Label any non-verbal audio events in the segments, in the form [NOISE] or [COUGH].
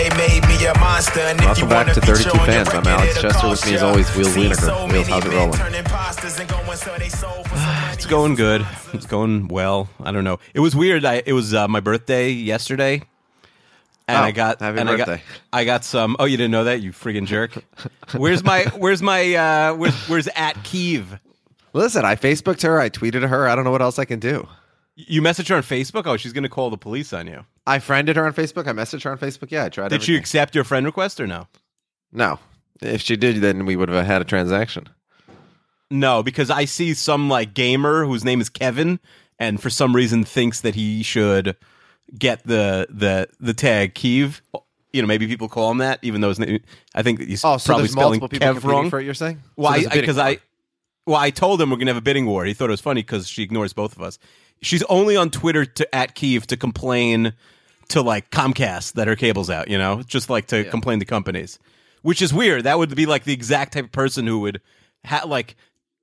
They made me a monster. And if you Welcome back wanna 32 fans. I'm Alex Chester. With me as always, Wheel Seen Wienerker. so Wheels, many how's it rolling? turning pastors and going so they sold for [SIGHS] some It's going good. It's going well. I don't know. It was weird. I, it was uh, my birthday yesterday, and Oh, I got happy and I got birthday. I got some. Oh, you didn't know that? You friggin' jerk. Where's my Where's my uh, Where's Where's at Kiev? Listen, I Facebooked her. I tweeted her. I don't know what else I can do. You messaged her on Facebook. Oh, she's gonna call the police on you. I friended her on Facebook. I messaged her on Facebook. Yeah, I tried. Did she accept your friend request or no? No. If she did, then we would have had a transaction. No, because I see some like gamer whose name is Kevin, and for some reason thinks that he should get the the the tag Kiev. You know, maybe people call him that, even though his name. I think he's Oh, so probably there's spelling multiple people Kev wrong. for it. You're saying? Well, So there's a bidding because. I, well, I told him we're gonna have a bidding war. He thought it was funny because she ignores both of us. She's only on Twitter to at Kiev to complain to like Comcast that her cable's out. You know, just like to complain to companies, which is weird. That would be like the exact type of person who would ha- like.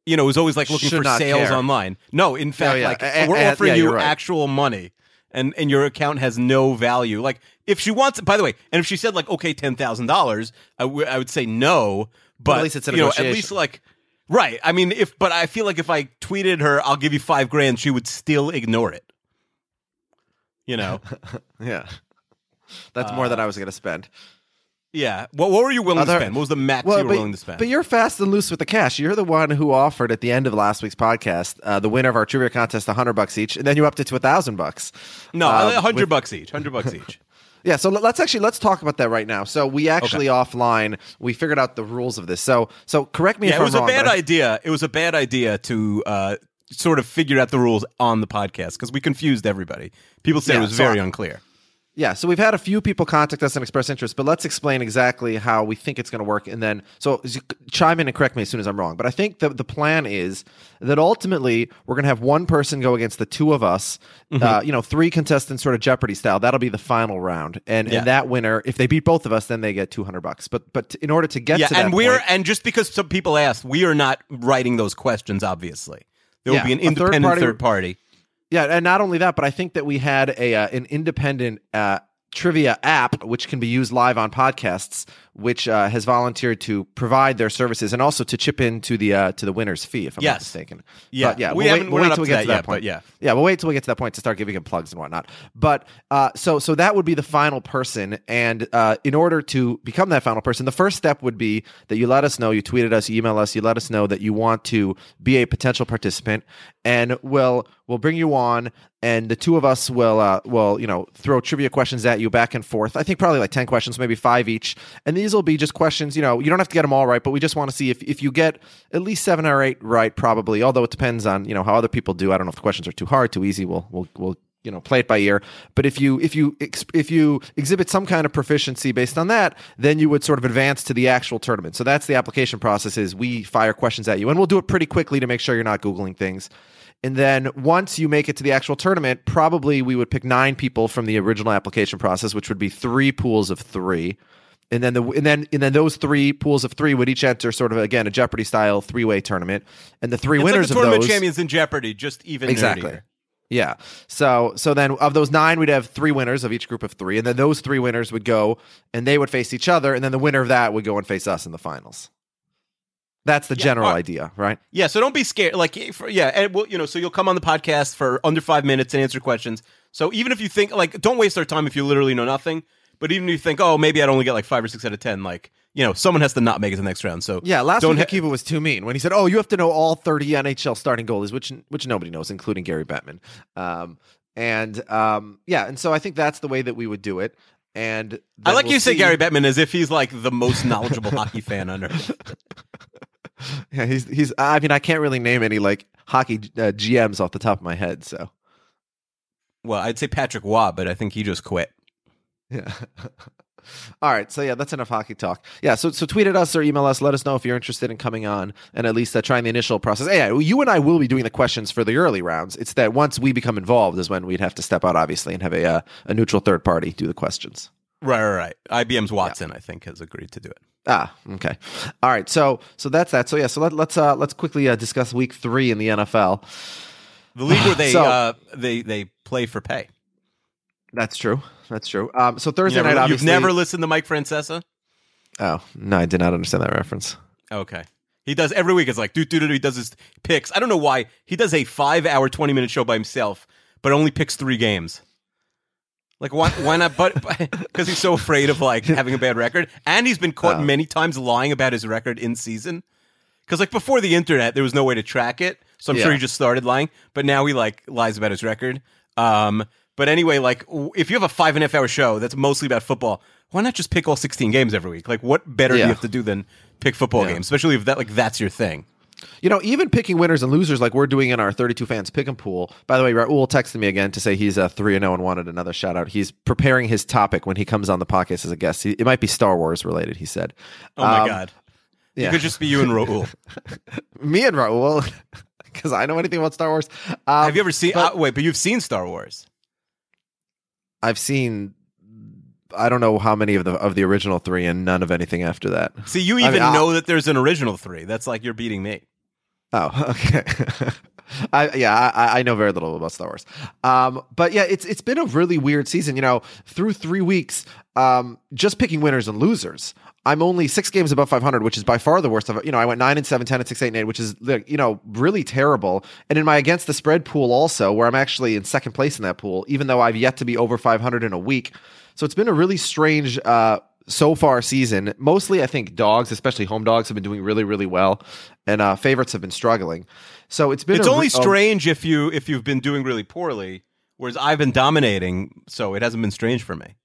You know, who's always like looking Should for sales care. online. No, in oh, fact, yeah. like A- we're a- offering yeah, you right. actual money, and and your account has no value. Like if she wants, by the way, and if she said like okay, ten thousand dollars, I would I would say no. But, at least it's a you know, at least like right. I mean, if but I feel like if I tweeted her, I'll give you five grand, she would still ignore it. You know, [LAUGHS] Yeah. That's more than I was going to spend. yeah. What, what were you willing Other- to spend? What was the max Well, you were but, willing to spend? but you're fast and loose with the cash. You're the one who offered at the end of last week's podcast uh, the winner of our trivia contest, hundred bucks each, and then you upped it to a thousand bucks. no, uh, a hundred bucks each. Hundred bucks each. Yeah, so let- let's actually let's talk about that right now. So we actually offline we figured out the rules of this. So so correct me yeah, if it I'm was a wrong. bad I- idea. It was a bad idea to uh, sort of figure out the rules on the podcast because we confused everybody. People said Yeah, it was so very I- unclear. Yeah, so we've had a few people contact us and express interest, but let's explain exactly how we think it's going to work, and then so chime in and correct me as soon as I'm wrong. But I think the the plan is that ultimately we're going to have one person go against the two of us, Mm-hmm. uh, you know, three contestants, sort of Jeopardy style. That'll be the final round, and Yeah. and that winner, if they beat both of us, then they get 200 bucks. But but in order to get yeah, to that and we're point- and just because some people asked, we are not writing those questions. Obviously, there Yeah, will be an a third independent party- third party. Yeah, and not only that, but I think that we had a uh, an independent uh, trivia app which can be used live on podcasts, which uh, has volunteered to provide their services and also to chip into the uh, to the winner's fee, if I'm not Yes. mistaken. Yeah. but yeah, We we'll haven't- wait, we'll not wait till we to get that to that yet, point. yeah. yeah, we'll wait till we get to that point to start giving him plugs and whatnot. But uh, so so that would be the final person, and uh, in order to become that final person, the first step would be that you let us know, you tweeted us, you email us, you let us know that you want to be a potential participant, and we'll we'll bring you on, and the two of us will uh, will you know throw trivia questions at you back and forth. I think probably like ten questions, maybe five each, and these will be just questions. You know, you don't have to get them all right, but we just want to see if if you get at least seven or eight right, probably. Although it depends on you know how other people do. I don't know if the questions are too hard, too easy. We'll we'll we'll you know play it by ear but if you if you if you exhibit some kind of proficiency based on that then you would sort of advance to the actual tournament so that's the application process is we fire questions at you and we'll do it pretty quickly to make sure you're not googling things and then once you make it to the actual tournament probably we would pick nine people from the original application process which would be three pools of three and then the and then and then those three pools of three would each enter sort of again a Jeopardy style three way tournament, and the three It's winners like the of tournament those champions in Jeopardy, just even exactly. nerdier. Yeah. So so then of those nine, we'd have three winners of each group of three, and then those three winners would go and they would face each other, and then the winner of that would go and face us in the finals. That's the Yeah, general right. idea, right? Yeah, so don't be scared. Like, for, yeah, and well, you know, so you'll come on the podcast for under five minutes and answer questions. So even if you think like, don't waste our time if you literally know nothing. But even if you think, oh, maybe I'd only get like five or six out of ten, like, you know, someone has to not make it to the next round. So Yeah, last don't week ha- Akiva was too mean when he said, "Oh, you have to know all 30 NHL starting goalies," which which nobody knows, including Gary Bettman. Um, and um, yeah, and so I think that's the way that we would do it. And I like we'll you say Gary Bettman as if he's like the most knowledgeable hockey fan on earth. [LAUGHS] Yeah, he's he's. I mean, I can't really name any like hockey uh, GMs off the top of my head. So Well, I'd say Patrick Roy, but I think he just quit. Yeah. [LAUGHS] All right, so yeah, that's enough hockey talk. Yeah, so so tweet at us or email us. Let us know if you're interested in coming on and at least uh, trying the initial process. Yeah, you and I will be doing the questions for the early rounds. It's that once we become involved is when we'd have to step out, obviously, and have a uh, a neutral third party do the questions. Right, right, right. IBM's Watson, I think, has agreed to do it. Ah, okay. All right, so so that's that. So yeah, so let, let's uh, let's quickly uh, discuss week three in the NFL. The league where [SIGHS] they So- uh, they they play for pay. That's true. That's true. Um, so Thursday You never- night, you've obviously. never listened to Mike Francesa? Oh no, I did not understand that reference. Okay. He does every week. It's like, dude, dude, dude, he does his picks. I don't know why. He does a five hour, 20 minute show by himself, but only picks three games. Like, why, why not? But [LAUGHS] because he's so afraid of like having a bad record. And he's been caught Oh. many times lying about his record in season. Because, like, before the internet, there was no way to track it. So I'm sure Yeah. he just started lying. But now he like lies about his record. Um, but anyway, like, if you have a five and a half hour show that's mostly about football, why not just pick all 16 games every week? Like, what better do you have to do than pick football Yeah. games, especially if that like that's your thing. You know, even picking winners and losers like we're doing in our 32 fans pick and pool. By the way, Raul texted me again to say he's a 3 and 0 and wanted another shout out. He's preparing his topic when he comes on the podcast as a guest. He, it might be Star Wars related, he said. Oh my Um, god, yeah. it could just be you and Raul. [LAUGHS] Me and Raul, [LAUGHS] because I know anything about Star Wars. Um, Have you ever seen? but uh, wait, but you've seen Star Wars? I've seen. I don't know how many of the of the original three, and none of anything after that. See, you I even mean, I'll- know that there's an original three. That's like you're beating me. Oh, [LAUGHS] okay. I yeah, I, I know very little about Star Wars. Um, but yeah, it's it's been a really weird season. You know, through three weeks, um, just picking winners and losers. I'm only six games above 500, which is by far the worst of it. You know, I went nine and seven, 10 and six, eight and eight, which is you know really terrible. And in my against the spread pool also, where I'm actually in second place in that pool, even though I've yet to be over 500 in a week. So it's been a really strange uh, so far season. Mostly, I think dogs, especially home dogs, have been doing really, really well, and uh, favorites have been struggling. So it's been It's only re- strange if you if you've been doing really poorly, whereas I've been dominating, so it hasn't been strange for me.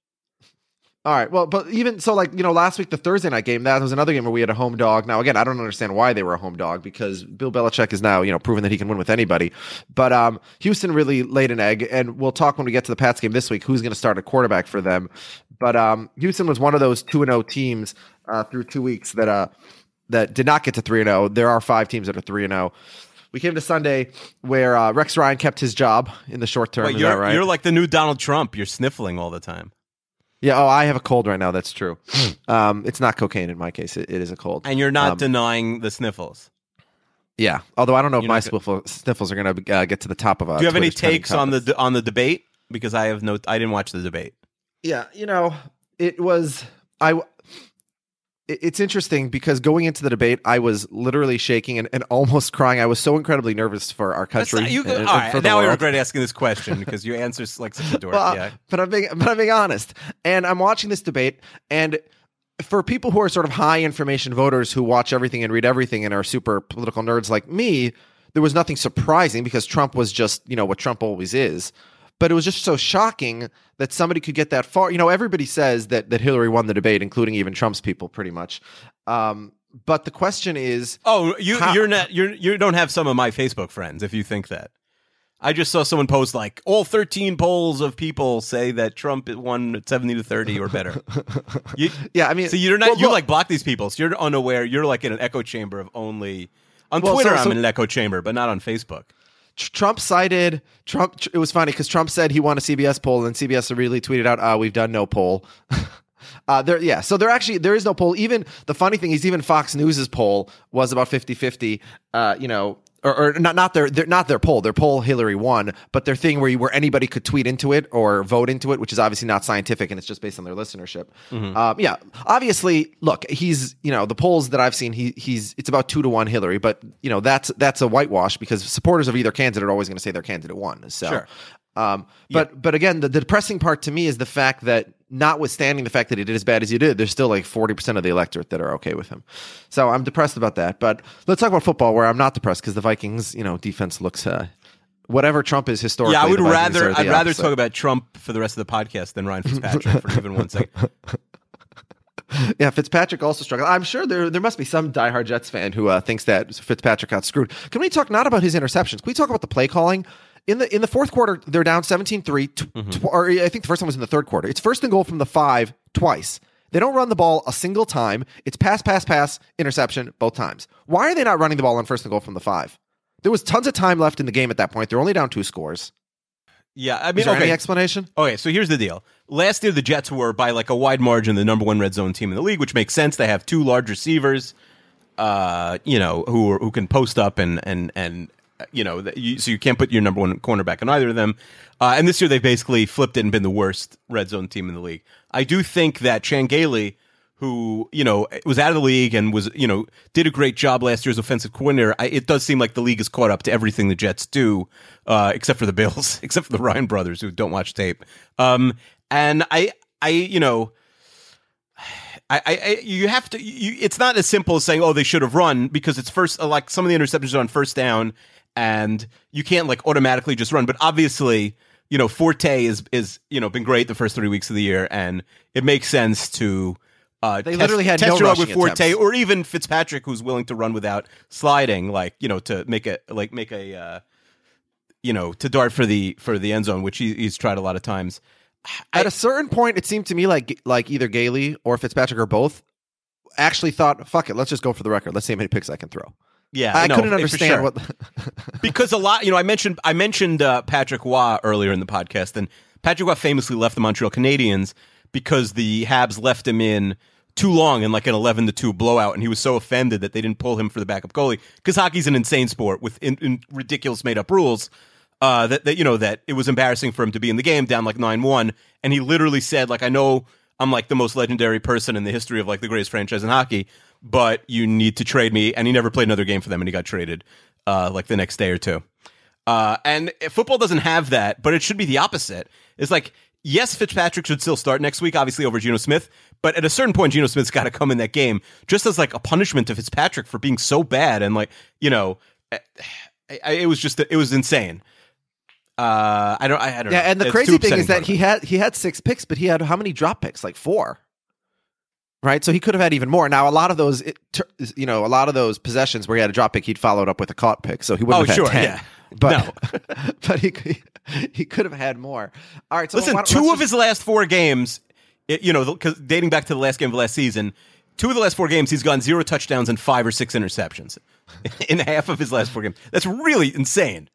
All right. Well, but even so, like you know, last week the Thursday night game that was another game where we had a home dog. Now again, I don't understand why they were a home dog because Bill Belichick is now you know proven that he can win with anybody. But um, Houston really laid an egg, and we'll talk when we get to the Pats game this week. Who's going to start a quarterback for them? But um, Houston was one of those two and zero teams uh, through two weeks that uh that did not get to three and zero. There are five teams that are three and zero. We came to Sunday where uh, Rex Ryan kept his job in the short term. Wait, you're that right? you're like the new Donald Trump. You're sniffling all the time, Yeah. Oh, I have a cold right now. That's true. [GASPS] um, it's not cocaine in my case. It, it is a cold. and you're not Um, denying the sniffles. yeah. Although I don't know if You're my not sniffle, sniffles are going to uh, get to the top of. Uh, Do you have any Twitter's trending takes on the topics. on the debate? Because I have no. I didn't watch the debate. Yeah. You know, it was I. it- It's interesting because going into the debate, I was literally shaking and, and [LAUGHS] almost crying. I was so incredibly nervous for our country. not- you, and- all right, for now I regret asking this question [LAUGHS] because your answer is like such a dork. Well, yeah. but I'm being but I'm being honest, and I'm watching this debate, and for people who are sort of high information voters who watch everything and read everything and are super political nerds like me, there was nothing surprising because Trump was just you know what Trump always is. But it was just so shocking that somebody could get that far. You know, everybody says that that Hillary won the debate, including even Trump's people, pretty much. Um, but the question is, Oh, you How- you're not you're you don't have some of my Facebook friends if you think that. I just saw someone post like all 13 polls of people say that Trump won 70 to 30 or better. [LAUGHS] You, yeah, I mean, so you're not well, you like block these people. So you're unaware. You're like in an echo chamber of only on Well, Twitter. so- I'm in an echo chamber, but not on Facebook. Tr- Trump cited Trump. It was funny because Trump said he won a CBS poll, and CBS immediately tweeted out, uh, "We've done no poll." [LAUGHS] uh, there, yeah. So there actually there is no poll. Even the funny thing is, even Fox News's poll was about 50-50, uh, You know, or, or not not their, their not their poll. Their poll Hillary won, but their thing where you, where anybody could tweet into it or vote into it, which is obviously not scientific and it's just based on their listenership. Um, yeah, obviously, look, he's you know the polls that I've seen, he he's it's about two to one Hillary, but you know that's that's a whitewash because supporters of either candidate are always going to say their candidate won. So. Sure. Um, but but again, the, the depressing part to me is the fact that notwithstanding the fact that he did as bad as he did, there's still like 40% of the electorate that are okay with him. So I'm depressed about that. But let's talk about football where I'm not depressed because the Vikings, you know, defense looks uh, whatever Trump is historically. Yeah, I would rather I'd rather talk about Trump for the rest of the podcast than Ryan Fitzpatrick for even one second. [LAUGHS] Yeah, Fitzpatrick also struggled. I'm sure there there must be some diehard Jets fan who uh, thinks that Fitzpatrick got screwed. Can we talk not about his interceptions? Can we talk about the play calling? In the in the fourth quarter, they're down 17-3, tw- Mm-hmm. tw- or I think the first one was in the third quarter. It's first and goal from the five twice. They don't run the ball a single time. It's pass, pass, pass, interception both times. Why are they not running the ball on first and goal from the five? There was tons of time left in the game at that point. They're only down two scores. Yeah, I mean, Is there okay. any explanation? Okay, so here's the deal. Last year, the Jets were by like a wide margin the number one red zone team in the league, which makes sense. They have two large receivers, uh, you know, who are, who can post up and and and you know, you, so you can't put your number one cornerback on either of them. Uh, and this year, they've basically flipped it and been the worst red zone team in the league. I do think that Chan Gailey, who you know was out of the league and was you know did a great job last year as offensive coordinator. I, it does seem like the league is caught up to everything the Jets do, uh, except for the Bills, [LAUGHS] except for the Ryan brothers who don't watch tape. Um, and I, I, you know. I, I, I- you have to. You, it's not as simple as saying, "Oh, they should have run," because it's first. Like some of the interceptions are on first down, and you can't like automatically just run. But obviously, you know, Forte is is you know been great the first three weeks of the year, and it makes sense to. Uh, They test, literally had test no luck with Forte, attempts. or even Fitzpatrick, who's willing to run without sliding, like you know, to make a like make a, uh, you know, to dart for the for the end zone, which he, he's tried a lot of times. At a certain point, it seemed to me like like either Gailey or Fitzpatrick or both actually thought, "Fuck it, let's just go for the record. Let's see how many picks I can throw." Yeah, I no, couldn't understand sure. what. [LAUGHS] because a lot, you know, I mentioned I mentioned uh, Patrick Roy earlier in the podcast, and Patrick Roy famously left the Montreal Canadiens because the Habs left him in too long in like an eleven to two blowout, and he was so offended that they didn't pull him for the backup goalie because hockey's an insane sport with in, in ridiculous made up rules. Uh, that, that you know that it was embarrassing for him to be in the game down like nine one, and he literally said like I know I'm like the most legendary person in the history of like the greatest franchise in hockey, but you need to trade me, and he never played another game for them, and he got traded uh, like the next day or two. Uh, and football doesn't have that, but it should be the opposite. It's like, yes, Fitzpatrick should still start next week, obviously over Geno Smith, but at a certain point, Geno Smith's [LAUGHS] got to come in that game just as like a punishment to Fitzpatrick for being so bad. And like, you know, I, I, it was just, it was insane. Uh, I don't, I, I don't yeah, know. and the It's crazy thing is that he had he had six picks, but he had how many drop picks? Like four. Right, so he could have had even more. Now, a lot of those, it, you know, a lot of those possessions where he had a drop pick, he'd followed up with a caught pick, so he wouldn't Oh, have had sure, ten. yeah. But [LAUGHS] but he could- he could have had more. All right, so Listen, two of just- his last four games, it, you know, because dating back to the last game of last season, two of the last four games, he's gone zero touchdowns and five or six interceptions [LAUGHS] in half of his last four games. That's really insane.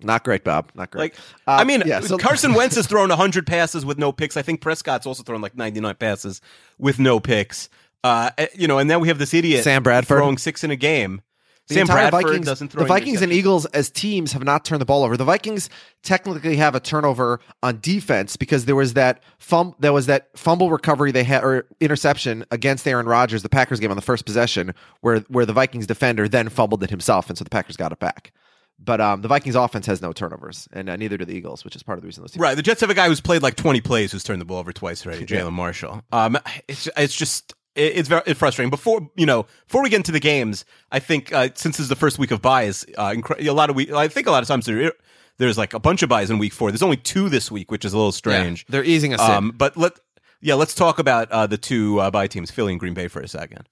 Not great, Bob. Not great. Like, Uh, I mean, yeah, so- [LAUGHS] Carson Wentz has thrown 100 passes with no picks. I think Prescott's also thrown like 99 passes with no picks. Uh, eh, you know, and then we have this idiot Sam Bradford. throwing six in a game. The Sam Bradford Vikings, doesn't throw the Vikings and. Eagles as teams have not turned the ball over. The Vikings technically have a turnover on defense because there was that fum- there was that fumble recovery they had or interception against Aaron Rodgers, the Packers game on the first possession, where where the Vikings defender then fumbled it himself, and so the Packers got it back. But um, the Vikings offense has no turnovers, and uh, neither do the Eagles, which is part of the reason those teams. Right. The Jets have a guy who's played like 20 plays who's turned the ball over twice already, [LAUGHS] Jalin Marshall. Um, it's it's just it- it's very it's frustrating. Before you know, before we get into the games, I think uh, since this is the first week of byes, uh, a lot of we I think a lot of times there, there's like a bunch of byes in week four. There's only two this week, which is a little strange. They're easing us in. Um, but let yeah, let's talk about uh, the two uh, bye teams, Philly and Green Bay, for a second.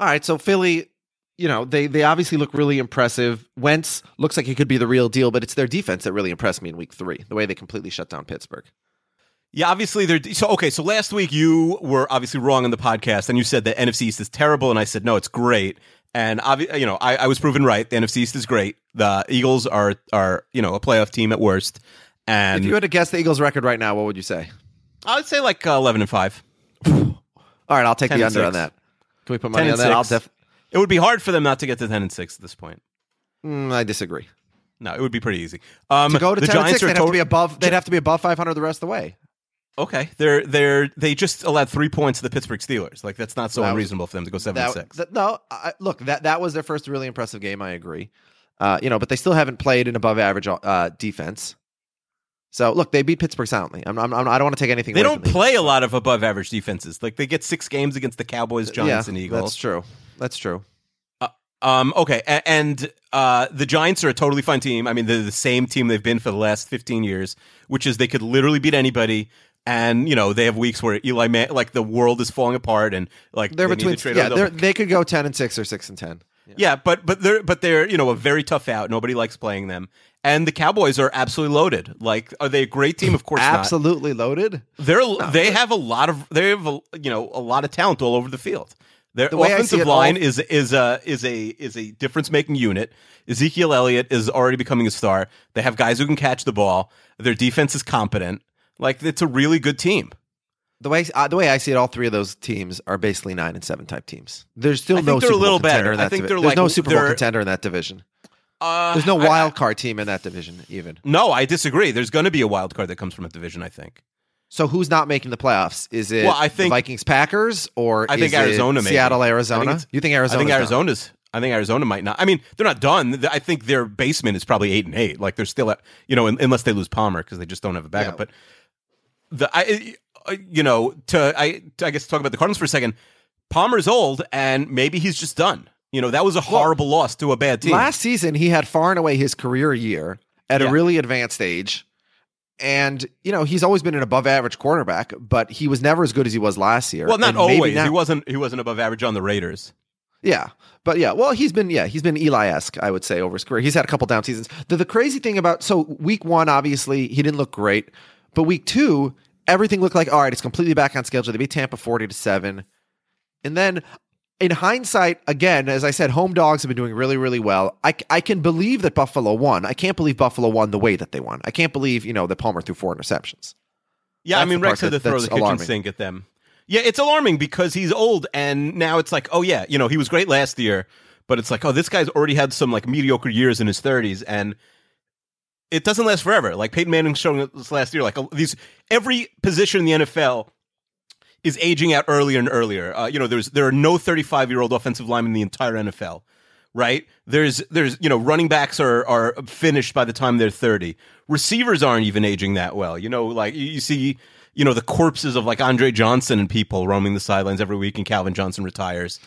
All right, so Philly, you know, they they obviously look really impressive. Wentz looks like he could be the real deal, but it's their defense that really impressed me in week three. The way they completely shut down Pittsburgh. Yeah, obviously they're so okay. So last week you were obviously wrong on the podcast, and you said that NFC East is terrible, and I said no, it's great. And obvi- you know, I, I was proven right. The NFC East is great. The Eagles are are you know a playoff team at worst, and if you had to guess the Eagles' record right now, what would you say? I would say like uh, eleven and five. All right, I'll take the under on that. Can we put money on that? I'll six. def- It would be hard for them not to get to ten and six at this point. Mm, I disagree. No, it would be pretty easy. Um, To go to the 10 and 6, they'd have to be above. They'd have to be above 500 the rest of the way. Okay, they're they're they just allowed three points to the Pittsburgh Steelers. Like that's not so That was- unreasonable for them to go seven and That- six. that- no, I, look that that was their first really impressive game. I agree. Uh, you know, but they still haven't played an above average uh, defense. So look, they beat Pittsburgh soundly. I'm, I'm, I'm, I don't want to take anything. they don't play a lot of above average defenses. Like they get six games against the Cowboys, Giants, yeah, and Eagles. That's true. That's true. Um, okay, a- and uh, the Giants are a totally fine team. I mean, they're the same team they've been for the last 15 years, which is they could literally beat anybody. And you know they have weeks where Eli, Man- like the world is falling apart, and like They're they need to between. trade Yeah, they're, they could go 10 and six or six and 10. Yeah, but but they're but they're you know a very tough out. Nobody likes playing them, and the Cowboys are absolutely loaded. Like, are they a great team? Of course, not. Absolutely loaded. They're they have a lot of they have a, you know a lot of talent all over the field. Their The I offensive it, all- line is is a is a is a difference making unit. Ezekiel Elliott is already becoming a star. They have guys who can catch the ball. Their defense is competent. Like it's a really good team. The way uh, the way I see it, all three of those teams are basically nine and seven type teams. There's still I no think they're a Super Bowl little contender better. I think divi- they're There's like- no Super Bowl contender in that division. Uh, There's no I- wild card team in that division even. no, I disagree. There's going to be a wild card that comes from a division. I think. So who's not making the playoffs? Is it Well, I think- the Vikings Packers or I think is Arizona. Seattle I think Arizona? You think Arizona? I think Arizona's. I think Arizona might not. I mean, they're not done. I think their basement is probably eight and eight. Like they're still at, you know, unless they lose Palmer because they just don't have a backup. Yeah. But the I, uh, you know, to I, to, I guess talk about the Cardinals for a second. Palmer's old, and maybe he's just done. You know, that was a horrible loss to a bad team. Last season, he had far and away his career year at Yeah. a really advanced age. And, you know, he's always been an above average quarterback, but he was never as good as he was last year. well, not And always. now- He wasn't. He wasn't above average on the Raiders. Yeah. But yeah, well, he's been yeah, he's been Eli esque, I would say, over his career. He's had a couple down seasons. The, the crazy thing about so week one, obviously, he didn't look great, but week two, everything looked like all right, it's completely back on schedule. They beat Tampa forty to seven, and then in hindsight, again, as I said, home dogs have been doing really, really well. I, I can believe that Buffalo won. I can't believe Buffalo won the way that they won. I can't believe you know that Palmer threw four interceptions. Yeah, I mean, Rex had to throw the kitchen alarming. sink at them. Yeah, it's alarming because he's old, and now it's like, oh yeah, you know, he was great last year, but it's like, oh, this guy's already had some like mediocre years in his thirties, and it doesn't last forever. Like Peyton Manning showing us last year, like these every position in the NFL is aging out earlier and earlier. Uh, you know, there's there are no 35 year old offensive linemen in the entire NFL. Right? There's there's you know running backs are are finished by the time they're 30. Receivers aren't even aging that well. You know, like you, you see you know the corpses of like Andre Johnson and people roaming the sidelines every week, and Calvin Johnson retires.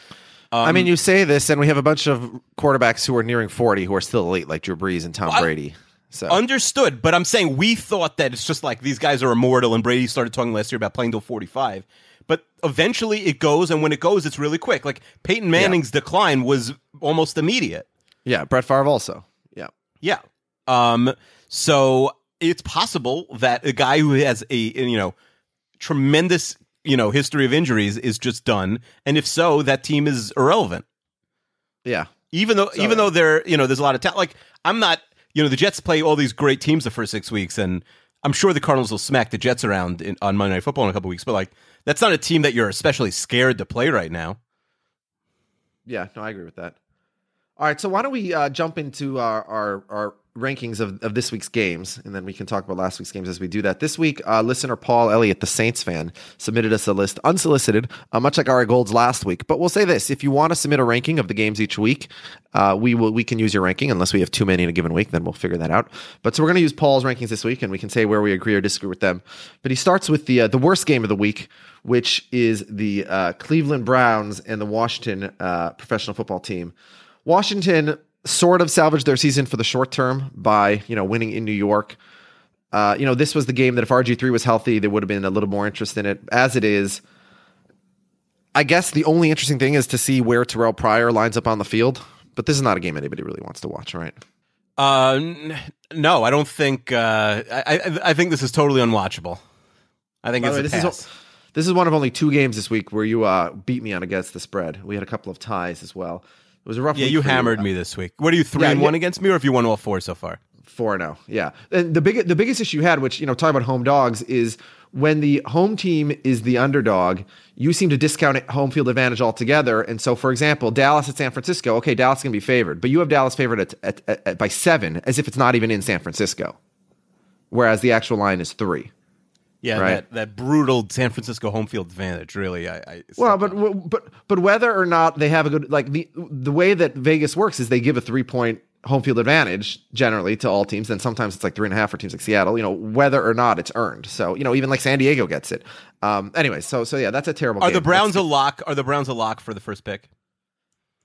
I mean, you say this, and we have a bunch of quarterbacks who are nearing forty who are still elite, like Drew Brees and Tom I- Brady. So Understood, but I'm saying we thought that it's just like these guys are immortal, and Brady started talking last year about playing till 45. But eventually it goes, and when it goes, it's really quick. Like Peyton Manning's decline was almost immediate. yeah, Brett Favre also. Yeah, Yeah. Um. So it's possible that a guy who has a you know tremendous you know history of injuries is just done, and if so, that team is irrelevant. yeah. even though even though there you know there's a lot of talent like i'm not you know the jets play all these great teams the first six weeks and i'm sure the cardinals will smack the jets around in, on monday night football in a couple weeks but like that's not a team that you're especially scared to play right now Yeah, no, I agree with that. All right, so why don't we uh, jump into our, our, our rankings of, of this week's games, and then we can talk about last week's games as we do that. This week, uh, listener Paul Elliott, the Saints fan, submitted us a list unsolicited, uh, much like our Golds last week. But we'll say this: if you want to submit a ranking of the games each week, uh, we will we can use your ranking. Unless we have too many in a given week, then we'll figure that out. But so we're going to use Paul's rankings this week, and we can say where we agree or disagree with them. But he starts with the uh, the worst game of the week, which is the uh, Cleveland Browns and the Washington uh, professional football team. Washington sort of salvaged their season for the short term by you know winning in New York. Uh, you know this was the game that if RG three was healthy, there would have been a little more interest in it. As it is, I guess the only interesting thing is to see where Terrelle Pryor lines up on the field. But this is not a game anybody really wants to watch, right? uh n- no i don't think uh i i, I think this is totally unwatchable i think it's way, this pass. is this is one of only two games this week where you uh, beat me on against the spread. We had a couple of ties as well. It was a rough. yeah you hammered me this week what are you three Yeah, and yeah. one against me or have you won all four so far Four zero, oh, yeah. And the big the biggest issue you had, which you know, talking about home dogs, is when the home team is the underdog. You seem to discount it home field advantage altogether. And so, for example, Dallas at San Francisco. Okay, Dallas can be favored, but you have Dallas favored at, at, at, at by seven, as if it's not even in San Francisco, whereas the actual line is three. Yeah, Right. that, that brutal San Francisco home field advantage. Really, I, I Well, but but but whether or not they have a good like the the way that Vegas works is they give a three point home field advantage generally to all teams. Then sometimes it's like three and a half for teams like Seattle. You know whether or not it's earned. So you know even like San Diego gets it. Um. Anyway, so so yeah, that's a terrible. are game. the Browns That's- a lock? Are the Browns a lock for the first pick?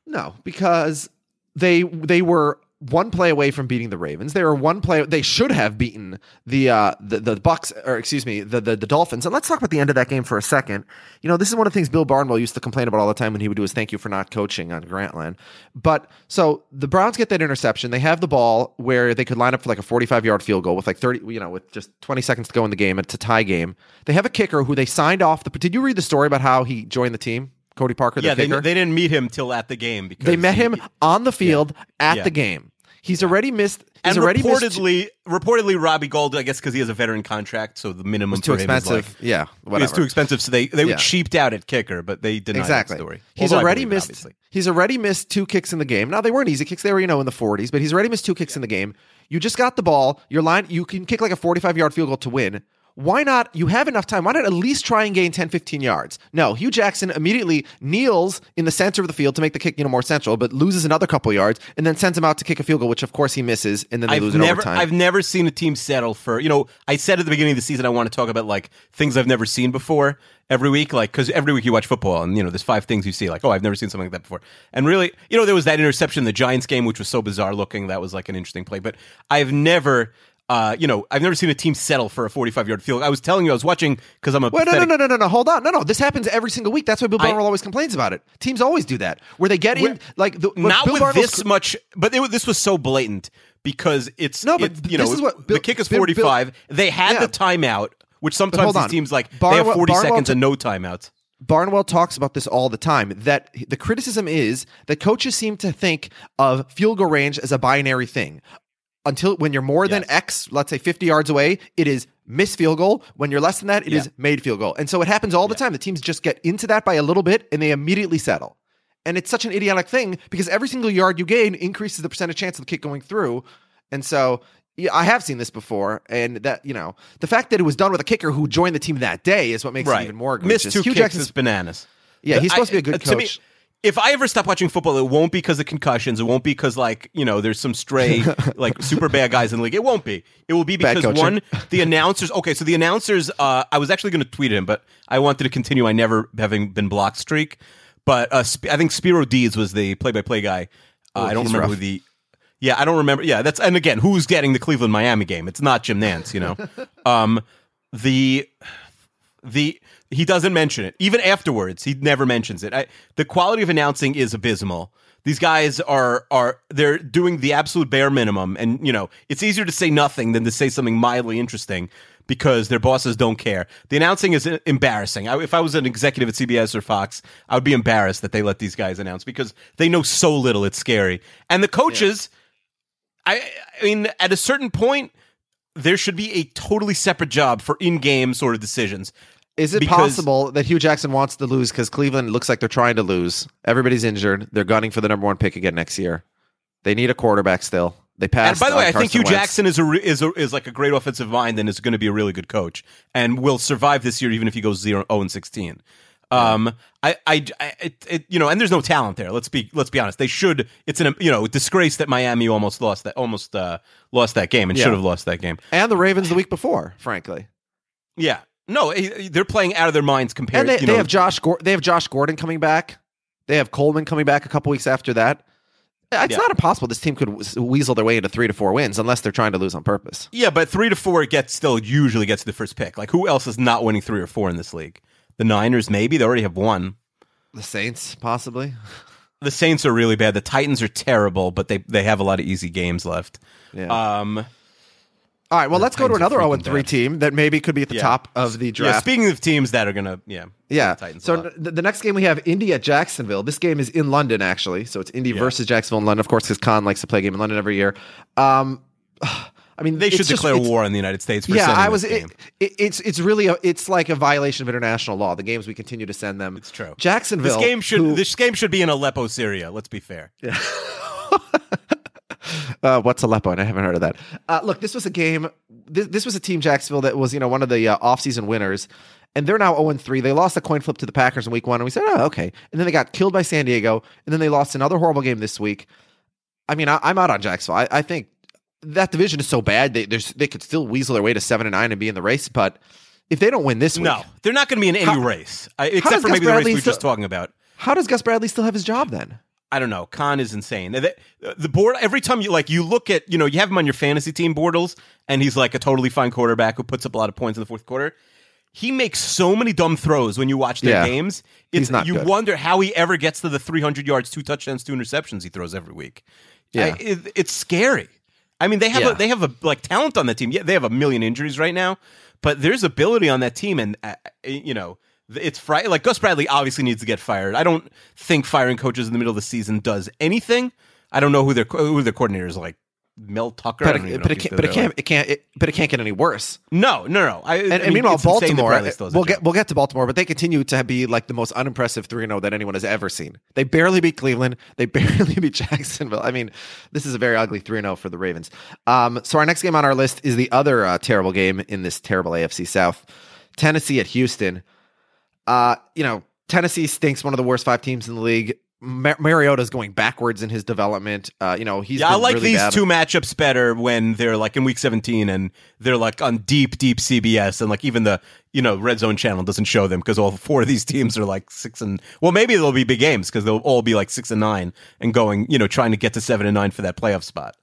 no because they they were one play away from beating the Ravens. They were one play. They should have beaten the uh, the the Bucks, or excuse me, the, the the Dolphins. And let's talk about the end of that game for a second. You know, this is one of the things Bill Barnwell used to complain about all the time when he would do his "Thank you for not coaching" on Grantland. But so the Browns get that interception. They have the ball where they could line up for like a forty-five yard field goal with like thirty, you know, with just twenty seconds to go in the game. It's a tie game. They have a kicker who they signed off. The did you read the story about how he joined the team? Cody Parkey, the yeah, they, they didn't meet him till at the game because They met he- him on the field at Yeah. the game. He's already missed. He's and already missed- reportedly, reportedly, Robbie Gould, I guess, because he has a veteran contract, so the minimum too for him is expensive. like- yeah, whatever. It's too expensive, so they they Yeah. cheaped out at kicker, but they denied exactly. that story. He's Although already missed. obviously. He's already missed two kicks in the game. Now they weren't easy kicks; they were you know in the 40s. But he's already missed two kicks in the game. You just got the ball. Your line. You can kick like a 45 yard field goal to win. Why not? You have enough time. Why not at least try and gain 10, 15 yards? No, Hue Jackson immediately kneels in the center of the field to make the kick, you know, more central, but loses another couple yards and then sends him out to kick a field goal, which of course he misses, and then they I've lose in never, overtime. I've never seen a team settle for. You know, I said at the beginning of the season I want to talk about like things I've never seen before every week, like because every week you watch football and you know there's five things you see like oh I've never seen something like that before, and really you know there was that interception in the Giants game which was so bizarre looking that was like an interesting play, but I've never. Uh, you know, I've never seen a team settle for a 45 yard field. I was telling you, I was watching because I'm a Wait, no, no, no, no, no, no. Hold on. No, no. This happens every single week. That's why Bill I- Barnwell always complains about it. Teams always do that, where they get in like the, not Bill with Barnwell's this much, but it, this was so blatant because it's No, but it- you know this is what Bill- the kick is Bill- forty five. They had Yeah. the timeout, which sometimes these teams like they have forty Barnwell seconds t- and no timeouts. Barnwell talks about this all the time. That the criticism is that coaches seem to think of field goal range as a binary thing. Until when you're more than X, let's say 50 yards away, it is missed field goal. When you're less than that, it is Yeah. made field goal. And so it happens all the time. The teams just get into that by a little bit and they immediately settle. And it's such an idiotic thing because every single yard you gain increases the percentage chance of the kick going through. And so yeah, I have seen this before, and that you know the fact that it was done with a kicker who joined the team that day is what makes it even more egregious. Missed two Hue kicks Jackson's is bananas. Yeah, he's supposed to be a good I- to me, coach. If I ever stop watching football, it won't be because of concussions. It won't be because like you know there's some stray [LAUGHS] like super bad guys in the league. It won't be. It will be because one, the announcers. Okay, so the announcers. Uh, I was actually going to tweet him, but I wanted to continue my never having been blocked streak. But uh, Sp- I think Spero Dedes was the play-by-play guy. Uh, Oh, I don't remember rough. who the. Yeah, I don't remember. Yeah, that's and again, who's getting the Cleveland Miami game? It's not Jim Nantz, you know. [LAUGHS] um, the the he doesn't mention it even afterwards. He never mentions it. I, the quality of announcing is abysmal. These guys are are they're doing the absolute bare minimum, and you know it's easier to say nothing than to say something mildly interesting because their bosses don't care. The announcing is embarrassing. I, if I was an executive at CBS or Fox, I would be embarrassed that they let these guys announce because they know so little. It's scary, and the coaches. I, I mean, at a certain point, there should be a totally separate job for in-game sort of decisions. Is it Because- possible that Hue Jackson wants to lose because Cleveland looks like they're trying to lose? Everybody's injured. They're gunning for the number one pick again next year. They need a quarterback still. They pass. And by the way, I think Hue Wentz. Jackson is a re- is a, is like a great offensive mind and is going to be a really good coach and will survive this year even if he goes 0 0 and 16. Um, I, I, I it, it, you know, and there's no talent there. Let's be, let's be honest. They should. It's an, you know, disgrace that Miami almost lost that, almost uh, lost that game and Yeah. should have lost that game. and the Ravens the week before. Frankly, Yeah, no, eh, they're playing out of their minds compared. and they, you they know, have Josh. Gor- they have Josh Gordon coming back. They have Coleman coming back a couple weeks after that. It's Yeah. not impossible this team could weasel their way into three to four wins unless they're trying to lose on purpose. Yeah, but three to four gets still usually gets the first pick. Like who else is not winning three or four in this league? The Niners, maybe they already have one. The Saints, possibly. [LAUGHS] The Saints are really bad. The Titans are terrible, but they they have a lot of easy games left. Yeah. Um, All right. Well, let's go to another zero three team that maybe could be at the yeah. top of the draft. Yeah, speaking of teams that are gonna, yeah, Yeah. the So the, the next game we have Indy at Jacksonville. This game is in London, actually. So it's Indy versus Jacksonville in London, of course, because Khan likes to play a game in London every year. Um, [SIGHS] I mean, They should just- declare it's- war on the United States for yeah, sending I was. this It, game. it, it's it's really a, it's like a violation of international law. The games we continue to send them. It's true. Jacksonville. This game should who- this game should be in Aleppo, Syria. Let's be fair. [LAUGHS] [LAUGHS] Uh, what's Aleppo? And I haven't heard of that. Uh, look, this was a game. This, this was a team Jacksonville that was you know one of the uh, offseason winners, and they're now zero three. They lost a coin flip to the Packers in Week One, and we said, oh, okay. And then they got killed by San Diego, and then they lost another horrible game this week. I mean, I, I'm out on Jacksonville. I, I think that division is so bad they there's, they could still weasel their way to seven and nine and be in the race, but if they don't win this week, No, they're not going to be in any How- race, except for maybe the race Bradley we were just talking about. how does Gus Bradley still have his job then? I don't know. Khan is insane. The, the board every time you like you look at you know you have him on your fantasy team Bortles, and he's like a totally fine quarterback who puts up a lot of points in the fourth quarter. He makes so many dumb throws when you watch their Yeah. games. He's It's not you good. wonder how he ever gets to the 300 yards, two touchdowns, two interceptions he throws every week. Yeah. I- it- it's scary. I mean, they have Yeah. a, they have a like talent on that team. Yeah, they have a million injuries right now, but there's ability on that team, and uh, you know it's fri- like Gus Bradley obviously needs to get fired. I don't think firing coaches in the middle of the season does anything. I don't know who their who their coordinator is like Mel Tucker. But it, but it can't. But it can't. It can't. It, but it can't get any worse. No, no, no. I, And, I mean, meanwhile, it's insane that Baltimore. Bradley still has a We'll get we'll get to Baltimore, but they continue to be like the most unimpressive three zero that anyone has ever seen. They barely beat Cleveland. They [LAUGHS] barely beat Jacksonville. I mean, this is a very ugly three zero for the Ravens. Um, so our next game on our list is the other uh, terrible game in this terrible AFC South. Tennessee at Houston. Uh, you know, Tennessee stinks. One of the worst five teams in the league. Mar- Mariota's going backwards in his development. Uh, you know, he's Yeah, I like really these bad. two matchups better when they're like in week 17 and they're like on deep, deep CBS and like even the you know red zone channel doesn't show them because all four of these [LAUGHS] teams are like six and well maybe they'll be big games because they'll all be like six and nine and going you know trying to get to seven and nine for that playoff spot.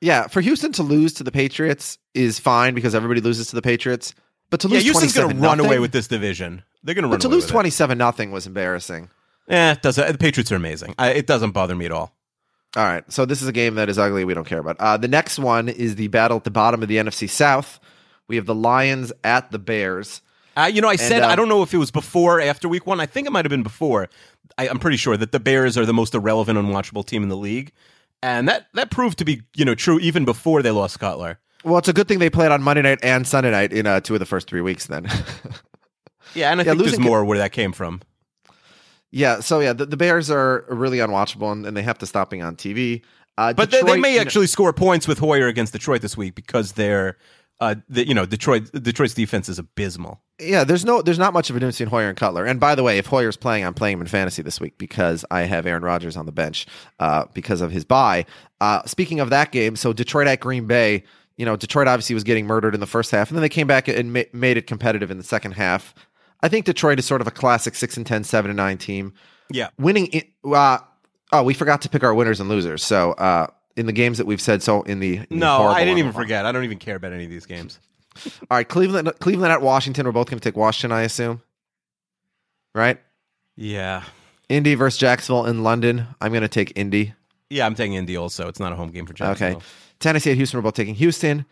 Yeah, for Houston to lose to the Patriots is fine because everybody loses to the Patriots. But to Yeah, lose Houston's going to 27 run away with this division. They're going to run But to lose twenty seven nothing was embarrassing. Eh, it doesn't. The Patriots are amazing. I, it doesn't bother me at all. All right, so this is a game that is ugly. We don't care about. Uh, the next one is the battle at the bottom of the NFC South. We have the Lions at the Bears. Uh, you know, I said um, I don't know if it was before or after week one. I think it might have been before. I, I'm pretty sure that the Bears are the most irrelevant, unwatchable team in the league, and that that proved to be you know true even before they lost Cutler. Well, it's a good thing they played on Monday night and Sunday night in uh, two of the first three weeks. Then, [LAUGHS] Yeah, and I Yeah, think there's more where that came from. yeah. So yeah, the, the Bears are really unwatchable, and, and they have to stop being on TV. Uh, But they, they may you know- actually score points with Hoyer against Detroit this week because they're, uh, the, you know, Detroit Detroit's defense is abysmal. Yeah, there's no, there's not much of a difference between Hoyer and Cutler. And by the way, if Hoyer's playing, I'm playing him in fantasy this week because I have Aaron Rodgers on the bench uh, because of his bye. Uh, speaking of that game, so Detroit at Green Bay. You know, Detroit obviously was getting murdered in the first half, and then they came back and ma- made it competitive in the second half. I think Detroit is sort of a classic six and 10, 7 and nine team. Yeah, Winning. In, uh, oh, we forgot to pick our winners and losers. So uh, in the games that we've said, so in the in no, I didn't even forget. I don't even care about any of these games. [LAUGHS] All right, Cleveland, Cleveland at Washington. We're both going to take Washington, I assume. Right. Yeah, Indy versus Jacksonville in London. I'm going to take Indy. yeah, I'm taking Indy also. It's not a home game for Jacksonville. Okay. Tennessee at Houston. We're both taking Houston.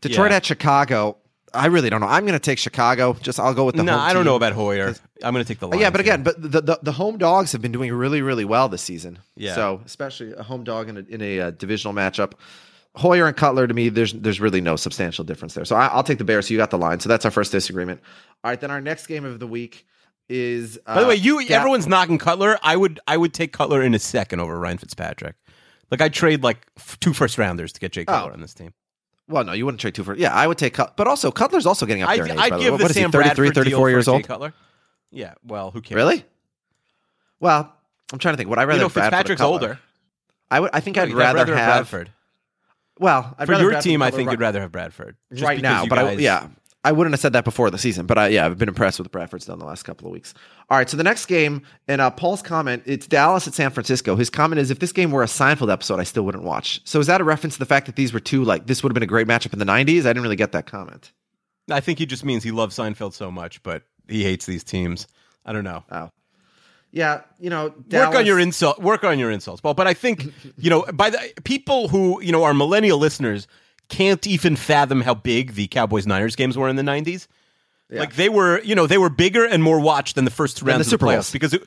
Detroit Yeah. at Chicago. I really don't know. I'm going to take Chicago. Just I'll go with the No, home I don't team. know about Hoyer. I'm going to take the Uh, Lions. yeah, but here. again, but the, the the home dogs have been doing really really well this season. Yeah. So especially a home dog in a, in a uh, divisional matchup. Hoyer and Cutler to me, there's there's really no substantial difference there. So I, I'll take the Bears. So you got the line. So that's our first disagreement. All right, then our next game of the week is. Uh, By the way, you Ga- everyone's knocking Cutler. I would I would take Cutler in a second over Ryan Fitzpatrick. Like I'd trade like f- two first rounders to get Jay oh. Cutler Oh. on this team. Well, no, you wouldn't trade two for. Yeah, I would take Cut, but also Cutler's also getting up there I'd, in age. I'd by the give way. the What is he, 33, Bradford 34 years Jay old. Cutler. Yeah, well, who cares? Really? Well, I'm trying to think. Would I rather You know, Fitzpatrick's Cutler? older. I would. I think I'd You'd rather, have. Bradford. Well, I'd For rather your Bradford team, I think you'd rather have Bradford just right now. But I, guys- yeah, I wouldn't have said that before the season. But I, yeah, I've been impressed with Bradford's done the last couple of weeks. All right, so the next game and uh, Paul's comment. It's Dallas at San Francisco. His comment is, if this game were a Seinfeld episode, I still wouldn't watch. So is that a reference to the fact that these were two like this would have been a great matchup in the '90s? I didn't really get that comment. I think he just means he loves Seinfeld so much, but he hates these teams. I don't know. Oh, yeah, you know, Work on your insult. Work on your insults, Paul. But I think you know, by the people who you know, are millennial listeners can't even fathom how big the Cowboys Niners games were in the '90s. Like they were, you know, they were bigger and more watched than the first two rounds the of the Super playoffs Bowls. because it,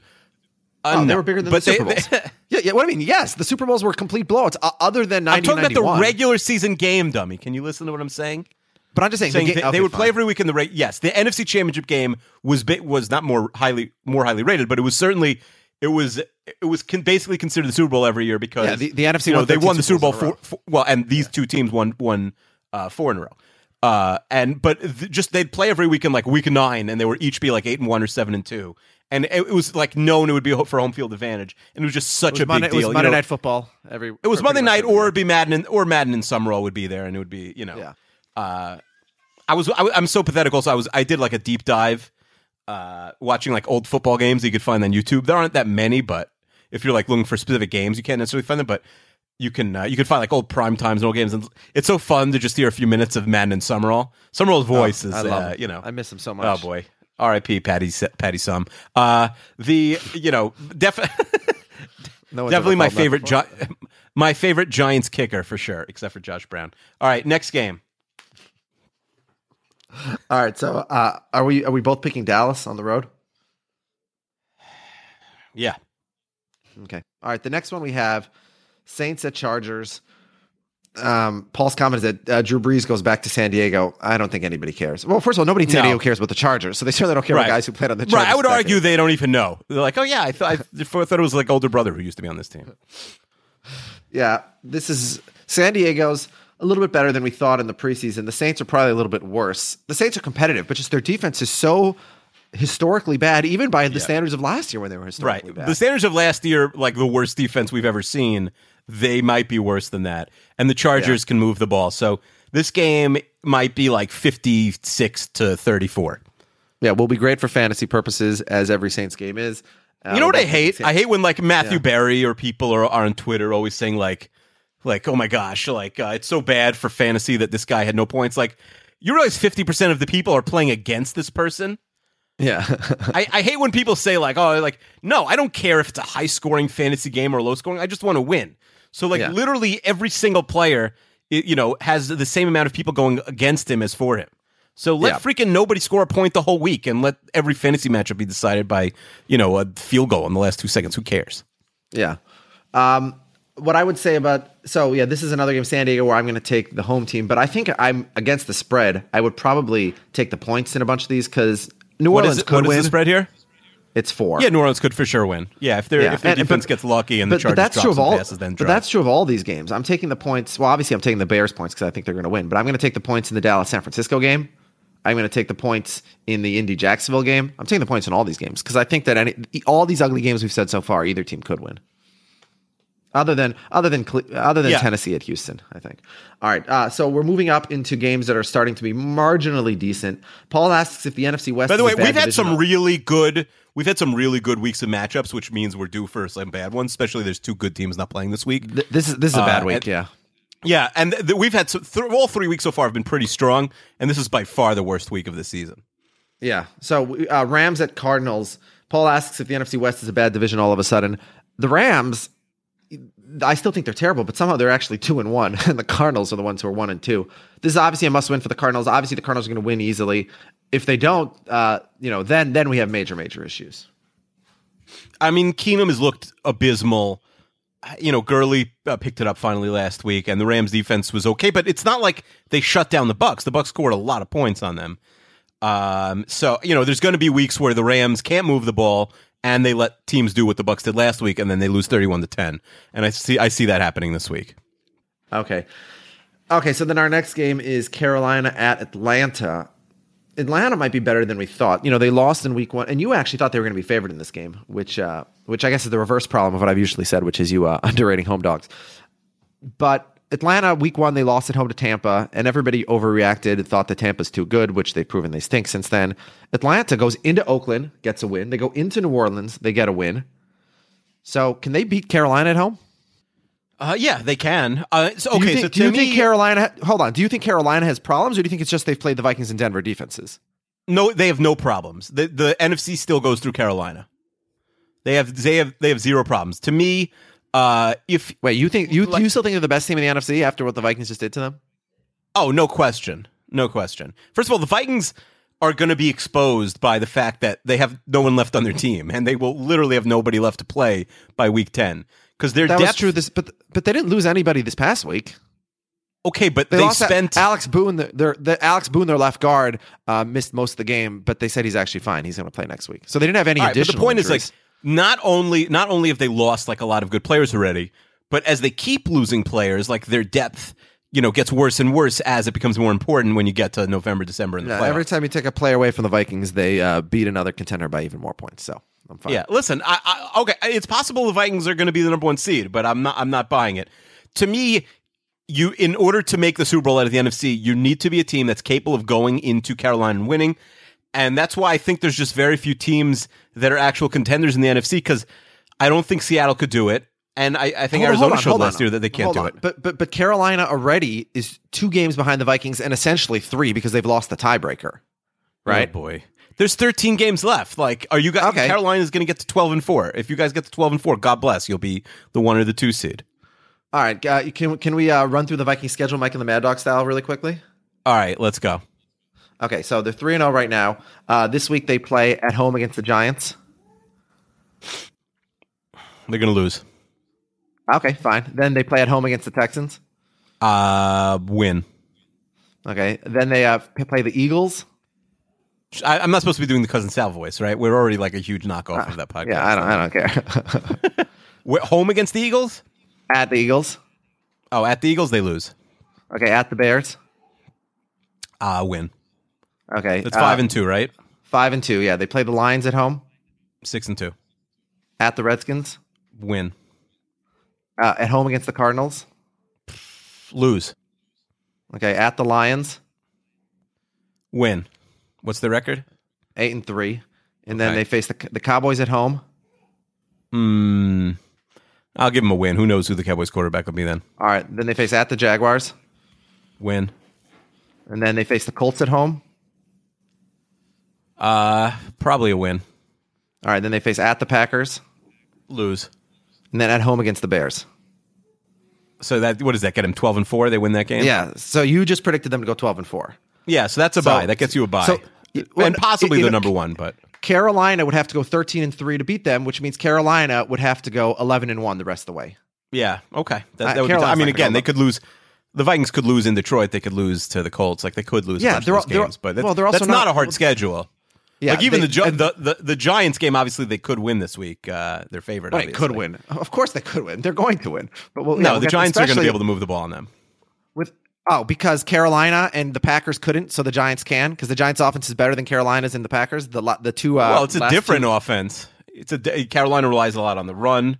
Oh, they were bigger than But the they- Super Bowls. they- [LAUGHS] yeah, yeah. What I mean, yes, the Super Bowls were complete blowouts. Uh, other than I'm talking about the regular season game, dummy. Can you listen to what I'm saying? But I'm just saying, the ga- they, they would fine. play every week in the rate. Yes, the NFC Championship game was bit, was not more highly more highly rated, but it was certainly it was it was con- basically considered the Super Bowl every year because Yeah, the- the NFC you know won they won the Super Bowl Bowls in a four, four- well, and these two teams won won uh, four in a row. Uh, and but th- just they'd play every week in like week nine, and they were each be like eight and one or seven and two, and it, it was like known it would be for home field advantage, and it was just such was a Monday, big deal. It was you Monday know? Night Football. Every It was Monday night, or it'd be Madden, and, or Madden and Summerall would be there, and it would be you know. Yeah. Uh, I was I, am so pathetic. Also, I was I did like a deep dive, uh, watching like old football games that you could find on YouTube. There aren't that many, but if you're like looking for specific games, you can't necessarily find them. But you can uh, you can find like old prime times and old games, and it's so fun to just hear a few minutes of Madden and Summerall. Summerall's voice is Oh, I love uh, you know I miss him so much. Oh boy, R.I.P. Patty Patty Sum. Uh, the you know def- No definitely my favorite. Gi- my favorite Giants kicker for sure, except for Josh Brown. All right, next game. All right, so uh, are we are we both picking Dallas on the road? Yeah. Okay. All right. The next one we have Saints at Chargers. Um, Paul's comment is that uh, Drew Brees goes back to San Diego. I don't think anybody cares. Well, first of all, nobody in San No. Diego cares about the Chargers, so they certainly don't care about guys who played on the Chargers. Right. I would argue they don't even know. They're like, oh yeah, I, th- I th- thought it was like older brother who used to be on this team. [LAUGHS] Yeah, this is San Diego's a little bit better than we thought in the preseason. The Saints are probably a little bit worse. The Saints are competitive, but just their defense is so historically bad, even by the standards of last year when they were Right. historically bad. The standards of last year, like the worst defense we've ever seen, they might be worse than that. And the Chargers can move the ball. So this game might be like 56 to 34. yeah, will be great for fantasy purposes, as every Saints game is. Uh, You know what I hate? I hate when like Matthew Yeah. Berry or people are, are on Twitter always saying like, like, oh my gosh, like uh, it's so bad for fantasy that this guy had no points. Like, you realize fifty percent of the people are playing against this person. Yeah, [LAUGHS] I, I hate when people say like, oh, like no, I don't care if it's a high scoring fantasy game or low scoring. I just want to win. So like Yeah. literally every single player, you know, has the same amount of people going against him as for him. So let Yeah. freaking nobody score a point the whole week, and let every fantasy matchup be decided by you know a field goal in the last two seconds. Who cares? Yeah. Um, what I would say about so yeah, this is another game, San Diego, where I'm going to take the home team, but I think I'm against the spread. I would probably take the points in a bunch of these because New What Orleans is, could what is win. the spread here? It's four. Yeah, New Orleans could for sure win. Yeah, if their Yeah, if their and- defense but- gets lucky and but, the Chargers but that's true of all. passes, then but that's true of all these games. I'm taking the points. Well, obviously, I'm taking the Bears points because I think they're going to win. But I'm going to take the points in the Dallas San Francisco game. I'm going to take the points in the Indy Jacksonville game. I'm taking the points in all these games because I think that any all these ugly games we've said so far, either team could win. Other than other than other than Yeah. Tennessee at Houston, I think. All right, uh, so we're moving up into games that are starting to be marginally decent. Paul asks if the NFC West. By the is way, a bad we've had some really good. We've had some really good weeks of matchups, which means we're due for some bad ones. Especially there's two good teams not playing this week. Th- this is this is a Uh, bad week. and- yeah. Yeah, and th- th- we've had some, th- all three weeks so far have been pretty strong, and this is by far the worst week of the season. Yeah. So uh, Rams at Cardinals. Paul asks if the NFC West is a bad division all of a sudden. The Rams, I still think they're terrible, but somehow they're actually two and one, [LAUGHS] and the Cardinals are the ones who are one and two. This is obviously a must win for the Cardinals. Obviously, the Cardinals are going to win easily. If they don't, uh, you know, then then we have major major issues. I mean, Keenum has looked abysmal. You know, Gurley uh, picked it up finally last week, and the Rams' defense was okay, but it's not like they shut down the Bucks. The Bucks scored a lot of points on them. Um, so you know, there's going to be weeks where the Rams can't move the ball, and they let teams do what the Bucks did last week, and then they lose 31 to 10. And I see, I see that happening this week. Okay. Okay, so then our next game is Carolina at Atlanta. Atlanta might be better than we thought. You know, they lost in week one, and you actually thought they were going to be favored in this game, which, uh, which I guess is the reverse problem of what I've usually said, which is you uh, [LAUGHS] underrating home dogs. But Atlanta, week one, they lost at home to Tampa, and everybody overreacted and thought that Tampa's too good, which they've proven they stink since then. Atlanta goes into Oakland, gets a win. They go into New Orleans, they get a win. So, can they beat Carolina at home? Uh, yeah, they can. Uh, so, Do you okay, think, so do you to think Carolina? Hold on. Do you think Carolina has problems, or do you think it's just they've played the Vikings and Denver defenses? No, they have no problems. The the NFC still goes through Carolina. They have they have they have zero problems. To me, uh, if Wait, you think you Like- you still think they're the best team in the NFC after what the Vikings just did to them? oh no question, no question. First of all, the Vikings are going to be exposed by the fact that they have no one left on their team, and they will literally have nobody left to play by week ten because their That depth. was true. This, but but they didn't lose anybody this past week. okay, but They, they, spent. Alex Boone. The, their, the Alex Boone, their left guard, uh, missed most of the game, but they said he's actually fine. He's going to play next week. So they didn't have any right, but the additional. point injuries. is like not only not only have they lost like a lot of good players already, but as they keep losing players, like their depth, you know, gets worse and worse as it becomes more important when you get to November, December, and the No, playoffs. every time you take a player away from the Vikings, they uh, beat another contender by even more points. So I'm fine. Yeah, listen, I, I, okay, it's possible the Vikings are going to be the number one seed, but I'm not. I'm not buying it. To me, you in order to make the Super Bowl out of the NFC, you need to be a team that's capable of going into Carolina and winning, and that's why I think there's just very few teams that are actual contenders in the NFC because I don't think Seattle could do it, and I, I think Hold Arizona on, showed last on. year that they can't Hold do on. it. But but but Carolina already is two games behind the Vikings and essentially three because they've lost the tiebreaker. Right? Oh, boy. There's 13 games left. Like, are you guys? Okay. Carolina is going to get to 12 and four. If you guys get to 12 and four, God bless. You'll be the one or the two seed. All right. Uh, can can we uh, run through the Viking schedule, Mike and the Mad Dog style, really quickly? All right, let's go. Okay, so they're three and zero right now. Uh, this week they play at home against the Giants. They're going to lose. Okay, fine. Then they play at home against the Texans. Uh, win. Okay, then they uh, play the Eagles. I, I'm not supposed to be doing the cousin Sal voice, right? We're already like a huge knockoff of that podcast. [LAUGHS] Yeah, I don't. I don't care. [LAUGHS] We're home against the Eagles. at the Eagles. Oh, at the Eagles they lose. Okay, at the Bears. Uh, win. Okay, That's uh, five and two, right? five and two. Yeah, they play the Lions at home. Six and two. At the Redskins. Win. Uh, at home against the Cardinals. Lose. Okay, at the Lions. Win. What's the record? Eight and three, and then they face the the Cowboys at home. Hmm. I'll give them a win. Who knows who the Cowboys quarterback will be then? All right, then they face at the Jaguars, Win. and then they face the Colts at home. Uh, probably a win. All right, then they face at the Packers, Lose. and then at home against the Bears. So that what does that get them? Twelve and four. They win that game. Yeah, so you just predicted them to go twelve and four. Yeah. So that's a buy. That gets you a buy. so- well, and possibly you the know, number one, but Carolina would have to go thirteen and three to beat them, which means Carolina would have to go eleven and one the rest of the way. yeah. Okay. That, Uh, that would be, Carolina's I mean, not gonna again, go they could lose. The Vikings could lose in Detroit. They could lose to the Colts. Like they could lose. Yeah, they're of al- those they're- games, but that's, well, they're also that's not, not- a hard schedule. Yeah, like even they- the, Gi- the the the Giants game, obviously they could win this week. Uh, their favorite. They could win. Of course, they could win. They're going to win. But we'll, yeah, No, we'll the Giants are going to be able to move the ball on them. with oh because Carolina and the Packers couldn't, so the Giants can because the Giants' offense is better than Carolina's and the Packers. The the two. Uh, well, it's a different two- offense. It's a Carolina relies a lot on the run,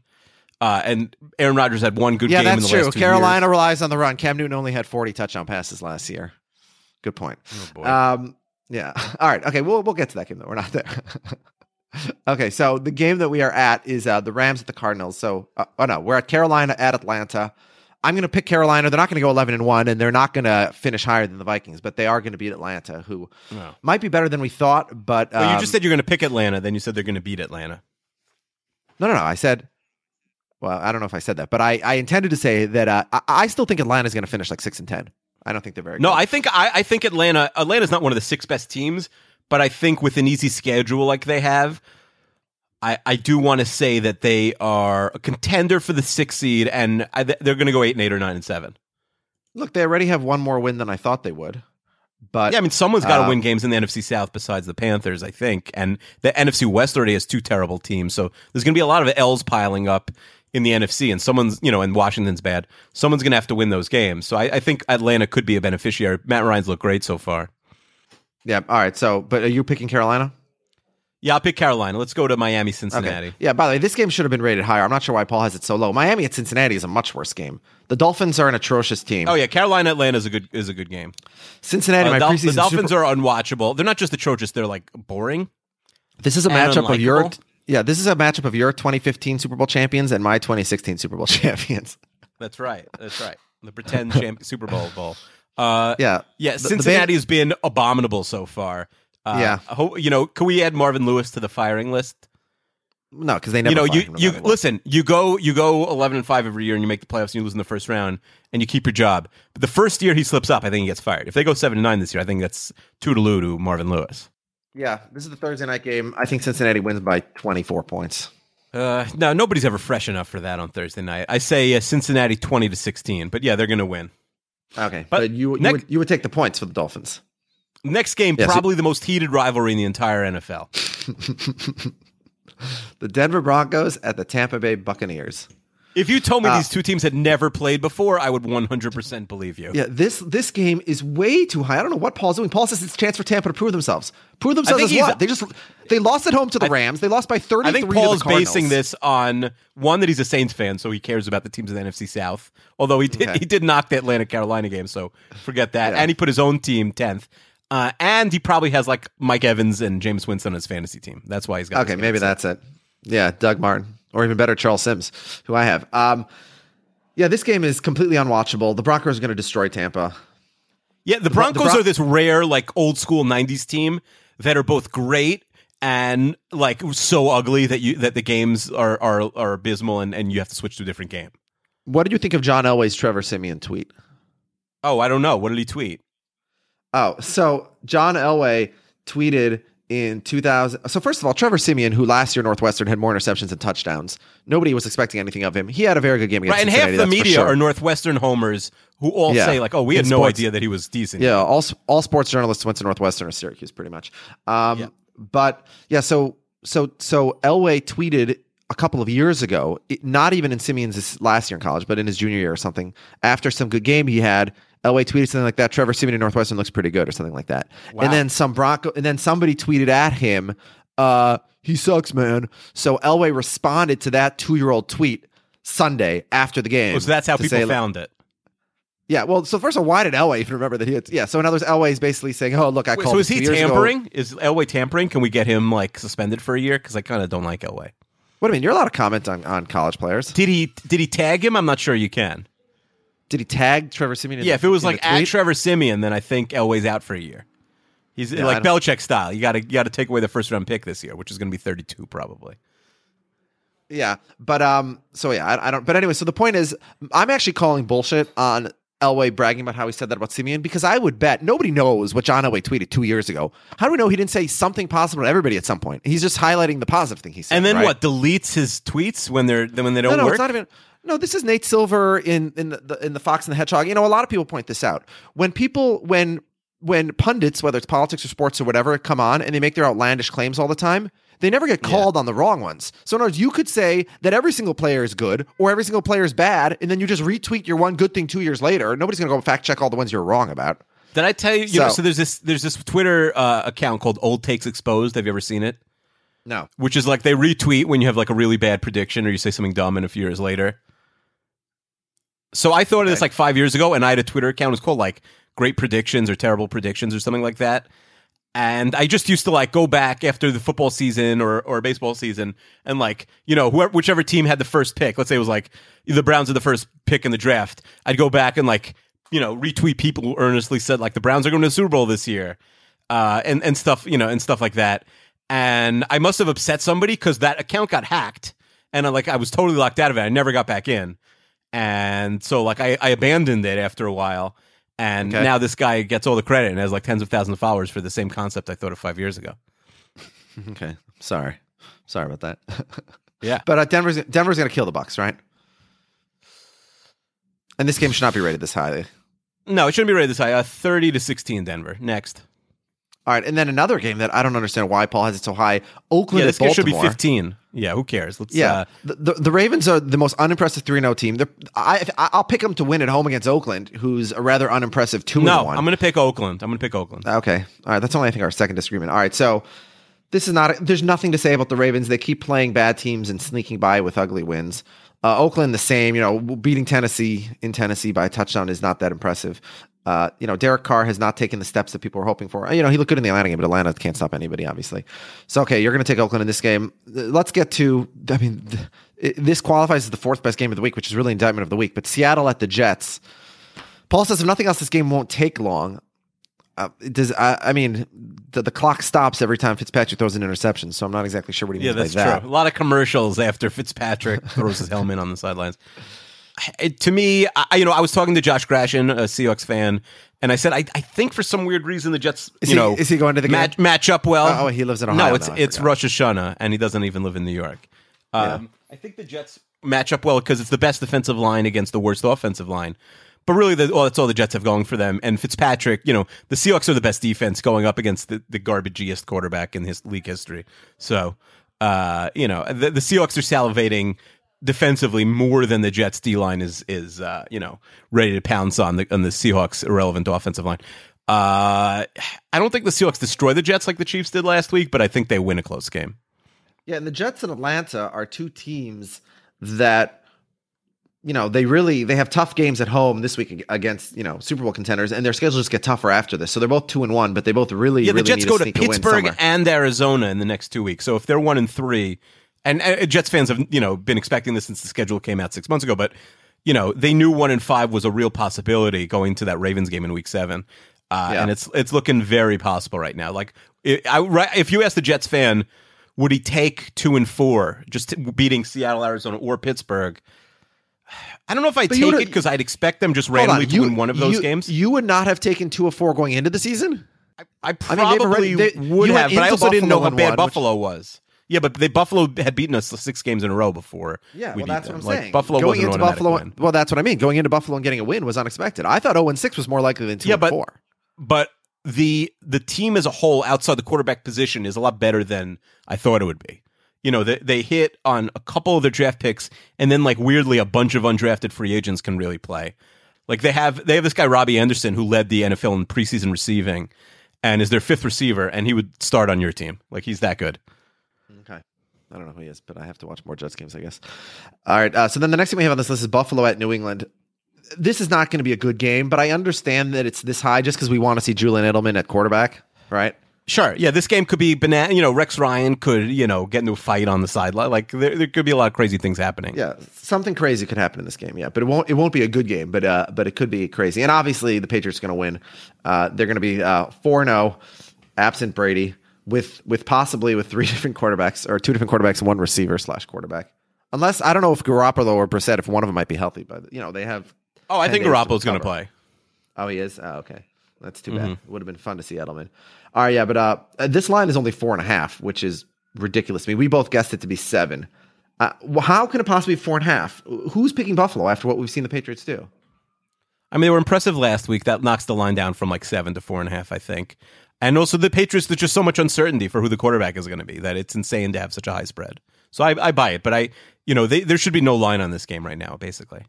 uh, and Aaron Rodgers had one good yeah, game in that's the true. Carolina years. relies on the run. Cam Newton only had forty touchdown passes last year. Good point. Oh, boy. Um, yeah. [LAUGHS] All right. Okay. We'll we'll get to that game though. We're not there. [LAUGHS] okay. So the game that we are at is uh, the Rams at the Cardinals. So uh, oh no, we're at Carolina at Atlanta. I'm going to pick Carolina. They're not going to go 11 and one, and they're not going to finish higher than the Vikings, but they are going to beat Atlanta, who might be better than we thought. But Well, you um, just said you're going to pick Atlanta, then you said they're going to beat Atlanta. no, no, no. I said. Well, I don't know if I said that, but I, I intended to say that uh, I, I still think Atlanta's going to finish like six and ten. I don't think they're very No, good. I think I, I think Atlanta Atlanta's not one of the six best teams, but I think with an easy schedule like they have, I, I do want to say that they are a contender for the sixth seed, and I, they're going to go eight and eight or nine and seven. Look, they already have one more win than I thought they would. But Yeah, I mean someone's got to um, win games in the NFC South besides the Panthers, I think, and the NFC West already has two terrible teams, so there's going to be a lot of L's piling up in the NFC, and someone's you know, and Washington's bad. Someone's going to have to win those games, so I, I think Atlanta could be a beneficiary. Matt Ryan's looked great so far. yeah, all right. So, but are you picking Carolina? Yeah, I'll pick Carolina. Let's go to Miami, Cincinnati. Yeah. By the way, this game should have been rated higher. I'm not sure why Paul has it so low. Miami at Cincinnati is a much worse game. The Dolphins are an atrocious team. Oh yeah, Carolina Atlanta is a good is a good game. Cincinnati, Uh, my Dol- preseason the Dolphins Super- are unwatchable. They're not just atrocious; they're like boring. This is a matchup of your. Yeah. This is a matchup of your 2015 Super Bowl champions and my 2016 Super Bowl [LAUGHS] champions. That's right. That's right. The pretend champ- [LAUGHS] Super Bowl bowl. Uh, Yeah, yeah. The- Cincinnati has been abominable so far. Uh, Yeah. Hope, you know, can we add Marvin Lewis to the firing list? no, because they never. you know, you you listen. You go you go eleven and five every year, and you make the playoffs, and you lose in the first round, and you keep your job. But the first year he slips up, I think he gets fired. If they go seven and nine this year, I think that's toodaloo to Marvin Lewis. Yeah, this is the Thursday night game. I think Cincinnati wins by 24 points. Uh, no, nobody's ever fresh enough for that on Thursday night. I say uh, Cincinnati twenty to sixteen, but yeah, they're going to win. Okay, But but, you you, next- would, you would take the points for the Dolphins. Next game, Yeah, so- probably the most heated rivalry in the entire NFL. [LAUGHS] The Denver Broncos at the Tampa Bay Buccaneers. If you told me Uh, these two teams had never played before, I would 100% believe you. Yeah, this this game is way too high. I don't know what Paul's doing. Paul says it's a chance for Tampa to prove themselves. Prove themselves as what? They just they lost at home to the Rams. They lost by 33 I think Paul's basing this on one that he's a Saints fan, so he cares about the teams in the NFC South. Although he did Okay. he did knock the Atlanta Carolina game, so forget that. Yeah. And he put his own team tenth. Uh, and he probably has like Mike Evans and Jameis Winston on his fantasy team. That's why he's got. Okay, maybe that's it. Yeah, Doug Martin, or even better, Charles Sims, who I have. Um, yeah, this game is completely unwatchable. The Broncos are going to destroy Tampa. Yeah, the Bro- Broncos the Bron- are this rare, like old school '90s team that are both great and like so ugly that you that the games are are are abysmal and, and you have to switch to a different game. What did you think of John Elway's Trevor Siemian tweet? Oh, I don't know. What did he tweet? Oh, so John Elway tweeted in 2000. So first of all, Trevor Siemian, who last year Northwestern had more interceptions and touchdowns, nobody was expecting anything of him. He had a very good game against Right, and half the media sure. are Northwestern homers who all Yeah. say like, "Oh, we had In no sports. idea that he was decent." Yeah, all all sports journalists went to Northwestern or Syracuse, pretty much. Um, Yeah. But yeah, so so so Elway tweeted a couple of years ago, not even in Siemian's last year in college, but in his junior year or something. After some good game he had, Elway tweeted something like that. Trevor Siemian in Northwestern looks pretty good, or something like that. Wow. And then some Bronco, and then somebody tweeted at him, uh, "He sucks, man." So Elway responded to that two-year-old tweet Sunday after the game. Oh, so that's how people say, found it. yeah, well, so first of all, why did Elway even remember that he had? Yeah, so in other words, Elway is basically saying, "Oh, look, I Wait, called." so is he years ago." tampering? Is Elway tampering? Can we get him like suspended for a year? Because I kind of don't like Elway. What do you mean? You're allowed to comment on, on college players. Did he did he tag him? I'm not sure you can. Did he tag Trevor Siemian? In Yeah, the- if it was like at? Trevor Siemian, then I think Elway's out for a year. He's Yeah, like Belichick style. You got to you got to take away the first round pick this year, which is going to be 32 probably. Yeah, but um, so yeah, I, I don't. But anyway, so the point is, I'm actually calling bullshit on Elway bragging about how he said that about Simeon because I would bet nobody knows what John Elway tweeted two years ago. How do we know he didn't say something positive to everybody at some point? He's just highlighting the positive thing he said. And then right? what? Deletes his tweets when they're when they don't no, work. it's not even. No, this is Nate Silver in in the in the Fox and the Hedgehog. You know, a lot of people point this out. When people when when pundits, whether it's politics or sports or whatever, come on and they make their outlandish claims all the time, they never get called on the wrong ones. So in other words, you could say that every single player is good or every single player is bad, and then you just retweet your one good thing two years later. Nobody's going to go fact check all the ones you're wrong about. Did I tell you? You know, So- so there's this there's this Twitter uh, account called Old Takes Exposed. Have you ever seen it? No. Which is like they retweet when you have like a really bad prediction or you say something dumb, and a few years later. So I thought of this like five years ago, and I had a Twitter account. It was called like Great Predictions or Terrible Predictions or something like that. And I just used to like go back after the football season or or baseball season and like you know whoever whichever team had the first pick. Let's say it was like the Browns are the first pick in the draft. I'd go back and like you know retweet people who earnestly said like the Browns are going to the Super Bowl this year, uh, and and stuff you know and stuff like that. And I must have upset somebody because that account got hacked, and I, like I was totally locked out of it. I never got back in, and so like I, I abandoned it after a while. And Okay. now this guy gets all the credit and has like tens of thousands of followers for the same concept I thought of five years ago. [LAUGHS] Okay. Sorry. Sorry about that. [LAUGHS] Yeah. But uh, Denver's Denver's going to kill the Bucks, right? And this game should not be rated this highly. No, it shouldn't be rated this high. Uh, Thirty to sixteen, Denver. Next. All right, and then another game that I don't understand why Paul has it so high. Oakland Yeah, at this game should be fifteen. Yeah, who cares? Let's. Yeah, Uh, the, the the Ravens are the most unimpressive three 0 team. They're, I I'll pick them to win at home against Oakland, who's a rather unimpressive two no, one. I'm going to pick Oakland. I'm going to pick Oakland. Okay. All right. That's only, I think, our second disagreement. All right. So this is not, there's nothing to say about the Ravens. They keep playing bad teams and sneaking by with ugly wins. Uh, Oakland, the same. You know, beating Tennessee in Tennessee by a touchdown is not that impressive. Uh, you know, Derek Carr has not taken the steps that people were hoping for. You know, he looked good in the Atlanta game, but Atlanta can't stop anybody, obviously. So, okay, you're going to take Oakland in this game. Let's get to, I mean, th- this qualifies as the fourth best game of the week, which is really indictment of the week. But Seattle at the Jets. Paul says, if nothing else, this game won't take long. Uh, does I, I mean the, the clock stops every time Fitzpatrick throws an interception, so I'm not exactly sure what he Yeah, means by that. true. A lot of commercials after Fitzpatrick throws his helmet on the sidelines. It, to me, I, you know, I was talking to Josh Grashin, a Seahawks fan, and I said, I, I think for some weird reason the Jets, Is you he- know, is he going to the match, match up well. Oh, he lives in Ohio No, it's now, it's. Rosh Hashanah, and he doesn't even live in New York. Um, I think the Jets match up well because it's the best defensive line against the worst offensive line. But really, the, well, that's all the Jets have going for them. And Fitzpatrick, you know, the Seahawks are the best defense going up against the, the garbagiest quarterback in his league history. So, uh, you know, the, the Seahawks are salivating defensively more than the Jets D line is is uh, you know ready to pounce on the on the Seahawks irrelevant offensive line. Uh, I don't think the Seahawks destroy the Jets like the Chiefs did last week, but I think they win a close game. Yeah, and the Jets and Atlanta are two teams that you know they really they have tough games at home this week against you know Super Bowl contenders, and their schedules just get tougher after this. So they're both two and one, but they both really Yeah, the really Jets go to, to sneak a win Pittsburgh and Arizona in the next two weeks. So if they're one and three, and uh, Jets fans have you know been expecting this since the schedule came out six months ago, but you know they knew one and five was a real possibility going to that Ravens game in Week Seven, uh, Yeah. and it's it's looking very possible right now. Like it, I, right, if you ask the Jets fan, would he take two and four, just beating Seattle, Arizona, or Pittsburgh? I don't know if I take it because I'd expect them just Hold on, randomly to win one of those you- games. You would not have taken two or four going into the season. I I probably mean, already- they- would you have, but I also didn't know how and bad which- Buffalo was. Yeah, but they Buffalo had beaten us six games in a row before. Yeah, we well, that's them. what I'm Like, saying. Buffalo going into Buffalo, win. well, that's what I mean. Going into Buffalo and getting a win was unexpected. I thought 0 and 6 was more likely than 2 Yeah, and but 4. but the the team as a whole outside the quarterback position is a lot better than I thought it would be. You know, they they hit on a couple of their draft picks, and then like weirdly, a bunch of undrafted free agents can really play. Like they have they have this guy Robbie Anderson who led the NFL in preseason receiving, and is their fifth receiver, and he would start on your team. Like he's that good. I don't know who he is, but I have to watch more Jets games, I guess. All right. Uh, so then the next thing we have on this list is Buffalo at New England. This is not going to be a good game, but I understand that it's this high just because we want to see Julian Edelman at quarterback, right? Sure. Yeah, this game could be banana. You know, Rex Ryan could you know get into a fight on the sideline. Like there, there could be a lot of crazy things happening. Yeah, something crazy could happen in this game. Yeah, but it won't. It won't be a good game, but uh, but it could be crazy. And obviously, the Patriots are going to win. Uh, they're going to be four zero, absent Brady, with with possibly with three [LAUGHS] different quarterbacks or two different quarterbacks and one receiver slash quarterback. Unless I don't know if Garoppolo or Brissett, if one of them might be healthy, but you know they have. Oh, I think Garoppolo's going to play. Oh, he is. Oh, okay, that's too Mm-hmm. bad. It would have been fun to see Edelman. All right, yeah, but uh, this line is only four and a half, which is ridiculous I mean, We both guessed it to be seven. Uh, well, how can it possibly be four and a half? Who's picking Buffalo after what we've seen the Patriots do? I mean, they were impressive last week. That knocks the line down from like seven to four and a half, I think. And also the Patriots, there's just so much uncertainty for who the quarterback is going to be that it's insane to have such a high spread. So I, I buy it, but I, you know, they, there should be no line on this game right now, basically.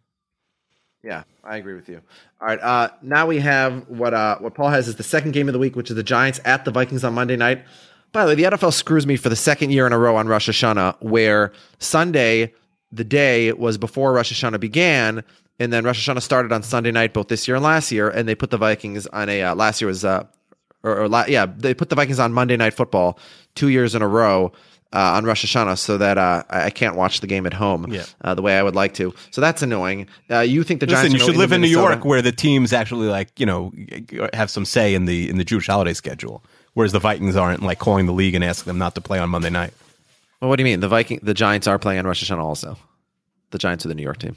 Yeah, I agree with you. All right, uh, now we have what uh, what Paul has is the second game of the week, which is the Giants at the Vikings on Monday night. By the way, the NFL screws me for the second year in a row on Rosh Hashanah, where Sunday, the day was before Rosh Hashanah began, and then Rosh Hashanah started on Sunday night, both this year and last year, and they put the Vikings on a uh, last year was uh, or, or la- yeah, they put the Vikings on Monday Night Football two years in a row uh, on Rosh Hashanah, so that uh, I I can't watch the game at home Yeah. uh, the way I would like to. So that's annoying. Uh, you think the Giants? Listen, you should live in New York where the teams actually like, you know, have some say in the in the Jewish holiday schedule, whereas the Vikings aren't like calling the league and asking them not to play on Monday night. Well, what do you mean? The Viking, the Giants are playing on Rosh Hashanah also. The Giants are the New York team.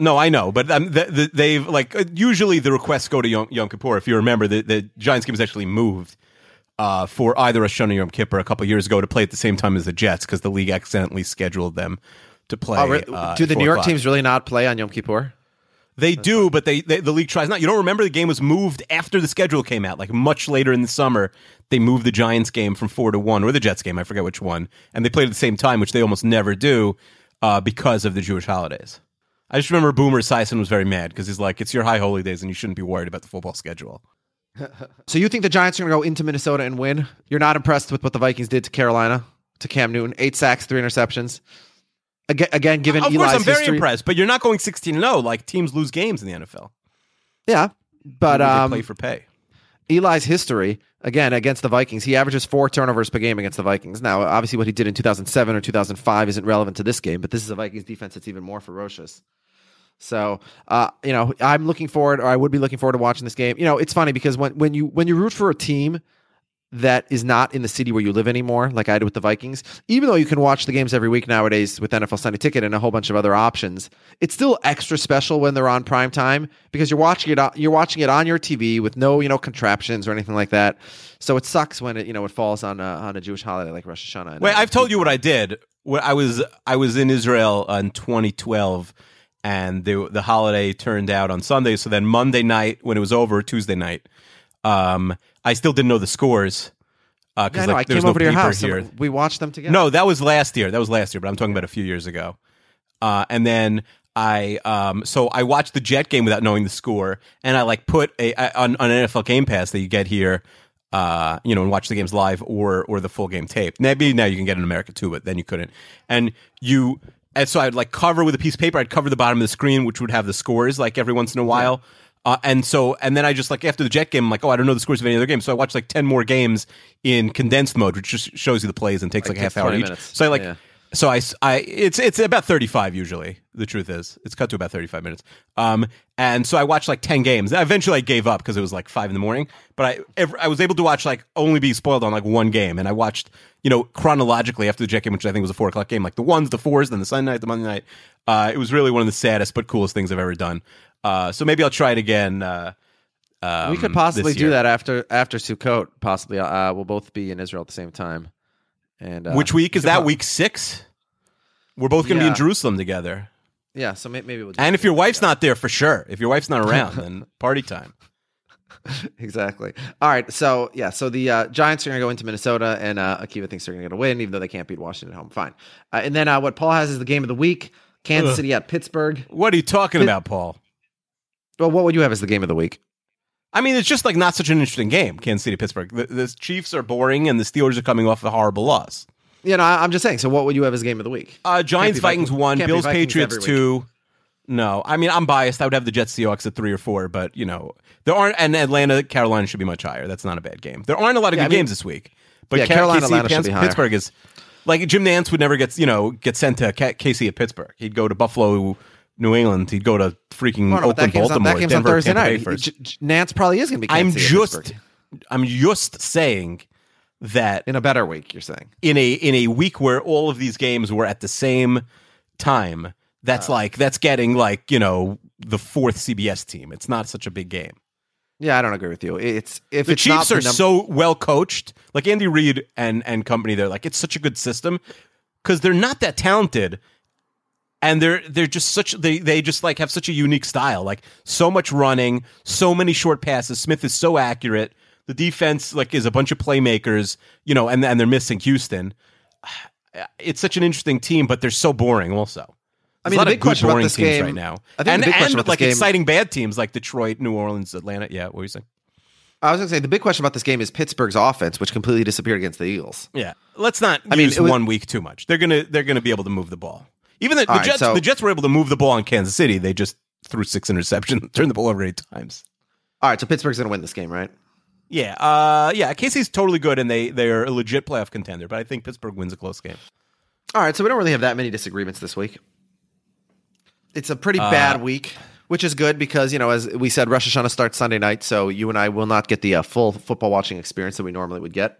No, I know, but um, the, the, they've like uh, usually the requests go to Yom, Yom Kippur. If you remember, the, the Giants game was actually moved uh, for either Rosh Hashanah or Yom Kippur a couple years ago to play at the same time as the Jets because the league accidentally scheduled them to play. Oh, re- uh, do the New York teams really not play on Yom Kippur? They do, but they, they the league tries not. You don't remember the game was moved after the schedule came out, like much later in the summer. They moved the Giants game from four to one, or the Jets game, I forget which one, and they played at the same time, which they almost never do uh, because of the Jewish holidays. I just remember Boomer Esiason was very mad because he's like, "It's your high holy days, and you shouldn't be worried about the football schedule." [LAUGHS] So you think the Giants are going to go into Minnesota and win? You're not impressed with what the Vikings did to Carolina, to Cam Newton, eight sacks, three interceptions. Again, again given of Eli's course, I'm very history, impressed, but you're not going 16 0. Like teams lose games in the NFL. Yeah, but um, play for pay. Eli's history again against the Vikings, he averages four turnovers per game against the Vikings. Now, obviously, what he did in 2007 or 2005 isn't relevant to this game, but this is a Vikings defense that's even more ferocious. So, uh, you know, I'm looking forward, or I would be looking forward to watching this game. You know, it's funny because when when you when you root for a team, that is not in the city where you live anymore, like I did with the Vikings, even though you can watch the games every week nowadays with NFL Sunday Ticket and a whole bunch of other options, it's still extra special when they're on prime time because you're watching it. on- You're watching it on your TV with no, you know, contraptions or anything like that. So it sucks when it, you know, it falls on a, on a Jewish holiday like Rosh Hashanah. Wait, I've told you what I did. When I was I was in Israel in 2012, and the the holiday turned out on Sunday. So then Monday night, when it was over, Tuesday night, um, I still didn't know the scores. Uh, Yeah, I know, like, I came no over to your house. here. we watched them together. No, that was last year. That was last year, but I'm talking about a few years ago. Uh, and then I, um, so I watched the Jet game without knowing the score, and I like put a I- on, on NFL Game Pass that you get here, uh, you know, and watch the games live or or the full game tape. Maybe now you can get in America too, but then you couldn't. And you, and so I'd like cover with a piece of paper. I'd cover the bottom of the screen, which would have the scores like every once in a while. Uh, and so, and then I just like after the Jet game, I'm like, oh, I don't know the scores of any other game. So I watched like ten more games in condensed mode, which just shows you the plays and takes like, Like, a half hour each. minutes. So I like, Yeah. so I it's it's about 35 usually the truth is it's cut to about 35 minutes um and so i watched like 10 games eventually i gave up because it was like 5 in the morning but i ev- i was able to watch like only be spoiled on like one game and i watched you know chronologically after the jet game which i think was a 4 o'clock game like the ones the fours then the sunday night the monday night uh it was really one of the saddest but coolest things i've ever done uh so maybe i'll try it again uh we could um, possibly do that after after Sukkot. Possibly, uh, we'll both be in Israel at the same time. And uh, which week is that po- week six we're both going to be in jerusalem together Yeah, so maybe we'll. Do and if your wife's not there for sure if your wife's not around then [LAUGHS] party time [LAUGHS] exactly. All right. So yeah. So the uh, Giants are going to go into Minnesota, and uh, Akiva thinks they're going to get a win, even though they can't beat Washington at home. Fine. Uh, and then uh, what Paul has is the game of the week: Kansas Ugh. City at Pittsburgh. what are you talking about paul Well, what would you have as the game of the week? I mean, it's just like not such an interesting game. Kansas City, Pittsburgh. The, the Chiefs are boring, and the Steelers are coming off a horrible loss. You know, I, I'm just saying. So what would you have as game of the week? Uh, Giants, Vikings, Vikings- one. can't Bills, Vikings Patriots two. No, I mean I'm biased. I would have the Jets, Seahawks at three or four, but you know there aren't. And Atlanta, Carolina should be much higher. That's not a bad game. There aren't a lot of Yeah, good I mean- games this week. But Yeah, Ca- Carolina, KC, Atlanta should Pans- be. Pittsburgh is like Jim Nantz would never get you know get sent to KC at Pittsburgh. He'd go to Buffalo, New England. He'd go to freaking no, Oakland, game's on, Baltimore, that game's Denver, on Thursday Tampa Bay night. first. J- J- Nantz probably is going to be. I'm Kansas City at just I'm just saying that in a better week. You're saying. in a in a week where all of these games were at the same time, that's Uh. like that's getting like, you know, the fourth CBS team. It's not such a big game. Yeah, I don't agree with you. It's if The it's not Chiefs the are num- so well coached. Like Andy Reid and and company, they're like it's such a good system because they're not that talented. And they're they're just such they they just like have such a unique style. Like so much running, so many short passes. Smith is so accurate. The defense like is a bunch of playmakers, you know, and and they're missing Houston. [SIGHS] It's such an interesting team, but they're so boring. Also, I mean, a lot the of big good question about boring this teams game- right now, I think the and big question and about this like game- exciting bad teams like Detroit, New Orleans, Atlanta. Yeah, what were you saying? I was going to say the big question about this game is Pittsburgh's offense, which completely disappeared against the Eagles. Yeah, let's not I mean, was- one week too much. They're gonna they're gonna be able to move the ball. Even the, the right, Jets, so- the Jets were able to move the ball on Kansas City. They just threw six interceptions, [LAUGHS] turned the ball over eight times. All right, so Pittsburgh's going to win this game, right? Yeah, uh, yeah. Casey's totally good, and they they are a legit playoff contender. But I think Pittsburgh wins a close game. All right, so we don't really have that many disagreements this week. It's a pretty Uh, bad week, which is good because you know, as we said, Rosh Hashanah starts Sunday night, so you and I will not get the uh, full football watching experience that we normally would get.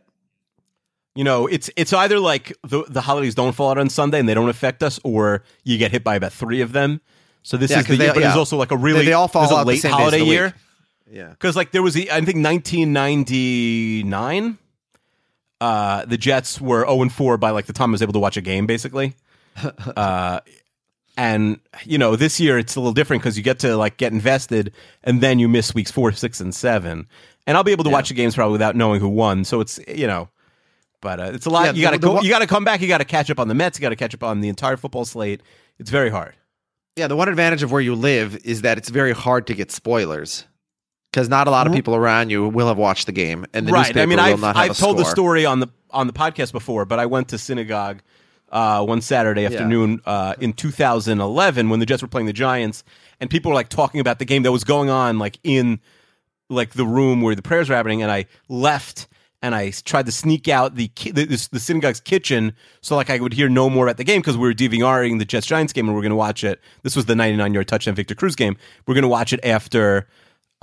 You know, it's it's either like the the holidays don't fall out on Sunday and they don't affect us, or you get hit by about three of them. So this Yeah, is the they- year, but yeah. it's also like a really They- they all fall out late holiday year. Yeah, Because like there was the I think 1999, uh, the Jets were 0 and 4 by like the time I was able to watch a game, basically. [LAUGHS] uh, and you know this year it's a little different because you get to like get invested, and then you miss weeks four, six, and seven. And I'll be able to watch the games probably without knowing who won. So it's you know, but uh, it's a lot. Yeah, you got to go. one- you got to come back. You got to catch up on the Mets. You got to catch up on the entire football slate. It's very hard. yeah. The one advantage of where you live is that it's very hard to get spoilers because not a lot of people around you will have watched the game, and the right. newspaper I mean, will I've, not have I've told the story on the on the podcast before, but I went to synagogue uh, one Saturday afternoon uh, in 2011 when the Jets were playing the Giants, and people were like talking about the game that was going on, like in like the room where the prayers were happening, and I left. And I tried to sneak out the ki- the, this- the synagogue's kitchen so like I would hear no more about the game because we were DVRing the Jets Giants game and we are going to watch it. This was the 99 yard touchdown Victor Cruz game. We're going to watch it after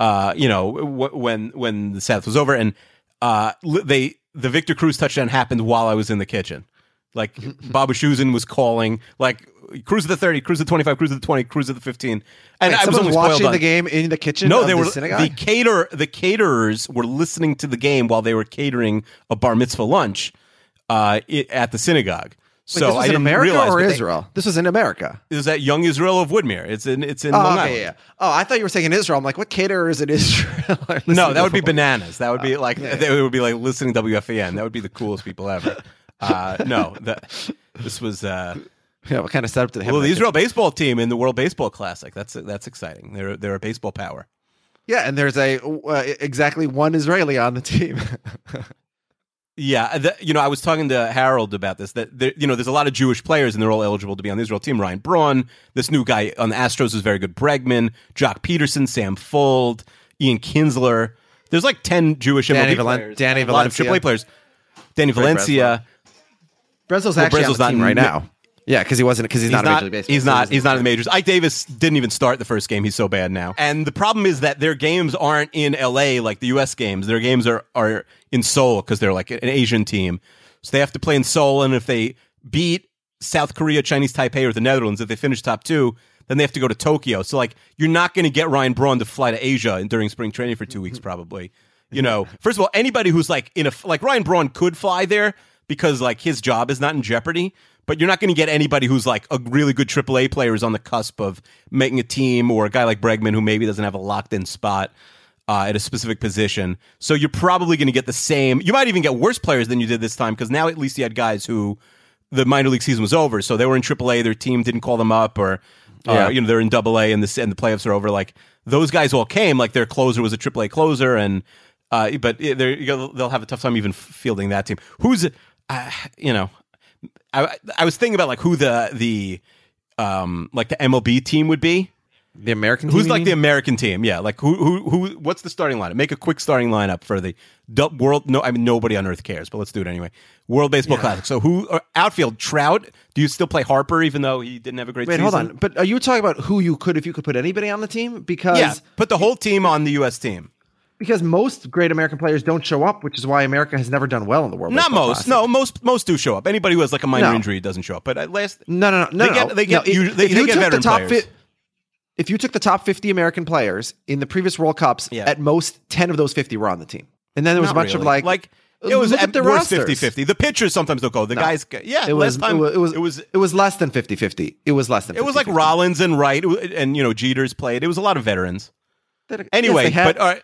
uh, you know, w- when when the Sabbath was over, and uh, they the Victor Cruz touchdown happened while I was in the kitchen. Like [LAUGHS] Bob Wischusen was calling, like Cruz of the thirty, Cruz of the twenty-five, Cruz of the twenty, Cruz of the fifteen, and Wait, I was only watching on- the game in the kitchen. No, they the were synagogue? the cater the caterers were listening to the game while they were catering a bar mitzvah lunch uh, i- at the synagogue. Wait, So this was I in America realize, or but they- Israel? this was in America. It was at Young Israel of Woodmere. It's in it's in Oh, Long okay, yeah, yeah. Oh, I thought you were saying in Israel. I'm like, what caterers in [LAUGHS] Israel? [LAUGHS] No, that would be bananas. That would be like they would be like listening to WFAN. That would be the coolest people ever. Uh, no, that this was uh, [LAUGHS] Yeah, what kind of setup did they have? well the Israel baseball team in the World Baseball Classic. That's that's exciting. They're they're a baseball power. Yeah, and there's a uh, exactly one Israeli on the team. [LAUGHS] Yeah, the, you know, I was talking to Harold about this. That there, you know, there's a lot of Jewish players, and they're all eligible to be on the Israel team. Ryan Braun, this new guy on the Astros is very good. Bregman, Joc Pederson, Sam Fuld, Ian Kinsler. There's like ten Jewish Danny MLB Valen- players, Danny a lot of Valencia. AAA players. Danny Valencia. Breslow's Well, actually the team not right now. Yeah, because he wasn't because he's, not, a Major League. He's not. He's not in the majors. Ike Davis didn't even start the first game. He's so bad now. And the problem is that their games aren't in L.A. like the U.S. games. Their games are are in Seoul because they're like an Asian team. So they have to play in Seoul, and if they beat South Korea, Chinese Taipei, or the Netherlands, if they finish top two, then they have to go to Tokyo. So like you're not going to get Ryan Braun to fly to Asia during spring training for two weeks, probably. You know, first of all, anybody who's like in a like Ryan Braun could fly there because like his job is not in jeopardy. But you're not going to get anybody who's like a really good AAA player who's on the cusp of making a team, or a guy like Bregman who maybe doesn't have a locked in spot uh, at a specific position. So you're probably going to get the same. You might even get worse players than you did this time because now at least you had guys who the minor league season was over, so they were in AAA. Their team didn't call them up, or uh, Yeah. you know they're in Double A and the and the playoffs are over. Like those guys all came. Like their closer was a AAA closer, and uh, but they're they'll have a tough time even fielding that team. Who's uh, you know, I I was thinking about like who the the um like the MLB team would be. the American. Who's like you the? American team? Yeah, like who who who? What's the starting lineup? Make a quick starting lineup for the du- world. No, I mean nobody on earth cares, but let's do it anyway. World Baseball Classic. So who uh, outfield? Trout. Do you still play Harper even though he didn't have a great Wait, season? hold on. But are you talking about who you could if you could put anybody on the team? Because Yeah, put the whole team on the U.S. team. Because most great American players don't show up, which is why America has never done well in the World. Cup. Not most. Classic. No, most most do show up. Anybody who has like a minor No. injury doesn't show up. But at last, No, no, no. They no, get- no. they get No, if- they- if they you get took the top fi- if you took the top 50 American players in the previous World Cups, Yeah. at most 10 of those 50 were on the team. And then there was Not a bunch of like like it was at the worst rosters. 50-50. The pitchers sometimes don't go. The No. guys, yeah. It was, time it was it was it was less than 50-50. It was less than it was like Rollins and Wright and you know Jeter's played. It was a lot of veterans. That- Anyway, they had- but all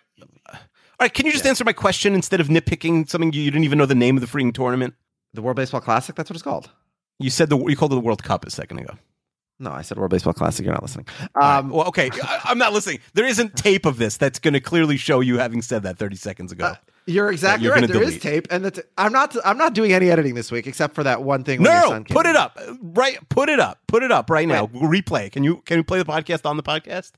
right. Can you just answer my question instead of nitpicking something you, you didn't even know the name of the freaking tournament? the World Baseball Classic, that's what it's called. You said the you called it the World Cup a second ago. No, I said World Baseball Classic. You're not listening. Um, well, okay, I, I'm not listening. There isn't tape of this that's going to clearly show you having said that 30 seconds ago. Uh, you're exactly you're right. There is tape, and that's, I'm not. I'm not doing any editing this week, except for that one thing. no, put it up right. Put it up. Put it up right now. Replay. Can you can you play the podcast on the podcast?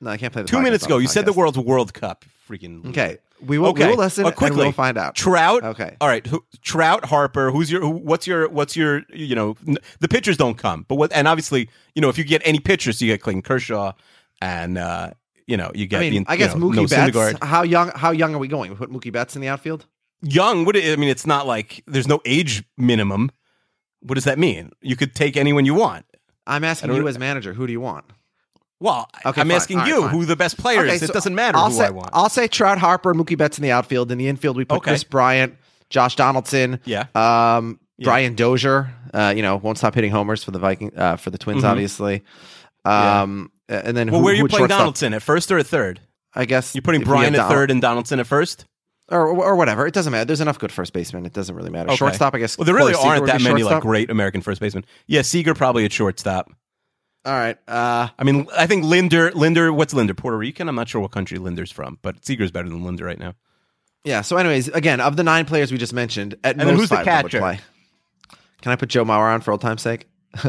No, I can't play. The Two minutes ago, you said the world's World Cup. Freaking Okay, we will. Okay, We will listen. Uh, quickly, we'll find out. Trout. Okay. All right. Who, Trout, Harper. Who's your? Who, what's your? What's your? You know, n- the pitchers don't come, but what? And obviously, you know, if you get any pitchers, you get Clayton Kershaw, and uh, you know, you get. I mean, the, I guess know, Mookie no Betts. Syndergaard. How young? How young are we going? We put Mookie Betts in the outfield. Young. What? I mean, it's not like there's no age minimum. What does that mean? You could take anyone you want. I'm asking you as manager. Who do you want? Well, Okay, I'm fine. asking All you who the best players. Okay, it so doesn't matter I'll who say, I want. I'll say Trout, Harper, Mookie Betts in the outfield. In the infield, we put Okay. Kris Bryant, Josh Donaldson. Yeah. Um, Yeah. Brian Dozier. Uh, you know, won't stop hitting homers for the Viking uh, for the Twins, Mhm. obviously. Um, and then well, who, where are you playing? Donaldson at first or at third? I guess You're putting if we have Brian at Donald- third and Donaldson at first. or or whatever. It doesn't matter. There's enough good first basemen. It doesn't really matter. Okay. Shortstop, I guess. Well, there really Corey aren't would that many like great American first basemen. Yeah, Seager probably at shortstop. All right. Uh, I mean, I think Lindor, Lindor, what's Lindor? Puerto Rican? I'm not sure what country Lindor's from, but Seager's better than Lindor right now. yeah. So, anyways, again, of the nine players we just mentioned, at then most who's the catcher? play. Can I put Joe Mauer on for old time's sake? [LAUGHS]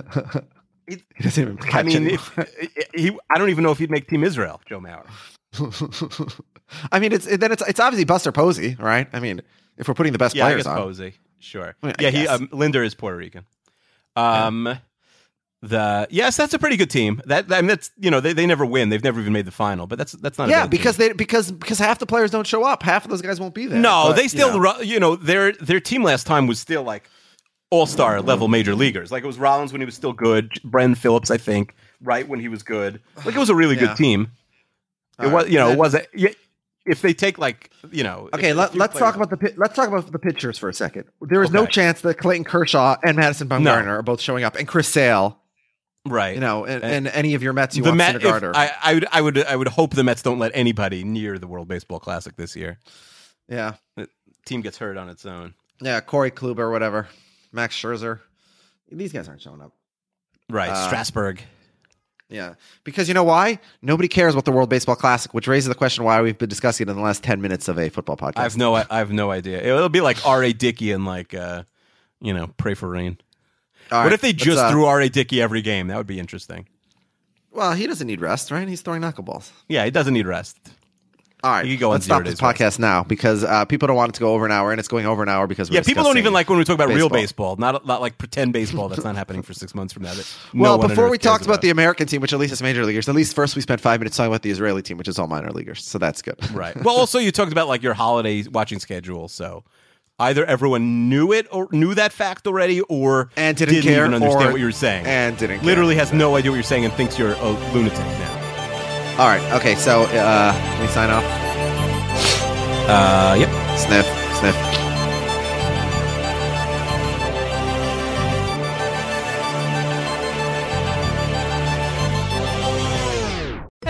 he doesn't even catch I mean, if he, I don't even know if he'd make Team Israel, Joe Mauer. [LAUGHS] I mean, it's then it's it's obviously Buster Posey, right? I mean, if we're putting the best Yeah, players on, Posey. Sure. I mean, yeah, he um, Lindor is Puerto Rican. Um, The yes, that's a pretty good team. That I mean, that's you know they, they never win. They've never even made the final. But that's that's not a Yeah, because team. they because because half the players don't show up. Half of those guys won't be there. no, But, they you still know. you know their their team last time was still like all star level major leaguers. Like it was Rollins when he was still good. Brandon Phillips, I think, right when he was good. Like it was a really Yeah. good team. It was right. you know Then- it was a, if they take like you know Okay, let, let's talk about the let's talk about the pitchers for a second. There is no chance that Clayton Kershaw and Madison Bumgarner are both showing up, and Chris Sale, right. you know, and, And- and any of your Mets you the want Met, Syndergaard I, I would I would I would hope the Mets don't let anybody near the World Baseball Classic this year. yeah, The team gets hurt on its own. yeah, Corey Kluber whatever, Max Scherzer. These guys aren't showing up. Right, Uh, Strasburg. Yeah, because you know why? Nobody cares about the World Baseball Classic, which raises the question why we've been discussing it in the last ten minutes of a football podcast. I have no I have no idea. It'll be like R. A. Dickey and like uh, you know, pray for rain. All what right, if they just uh, threw R. A. Dickey every game? That would be interesting. Well, he doesn't need rest, right? He's throwing knuckleballs. Yeah, he doesn't need rest. All right, You go let's stop this rest. podcast now because uh, people don't want it to go over an hour, and it's going over an hour because we're yeah, people don't even like when we talk about real baseball. baseball, not not like pretend baseball. That's not happening for six months from now. That no Well, before we talked about the American team, which at least is major leaguers, at least first we spent five minutes talking about the Israeli team, which is all minor leaguers. So that's good. right. Well, also you talked about like your holiday watching schedule, so. Either everyone knew it or knew that fact already, or And didn't care, even understand what you were saying, and didn't care. literally has no idea what you're saying and thinks you're a lunatic now. All right. Okay. So uh, we sign off? Uh, yep. Sniff. Sniff.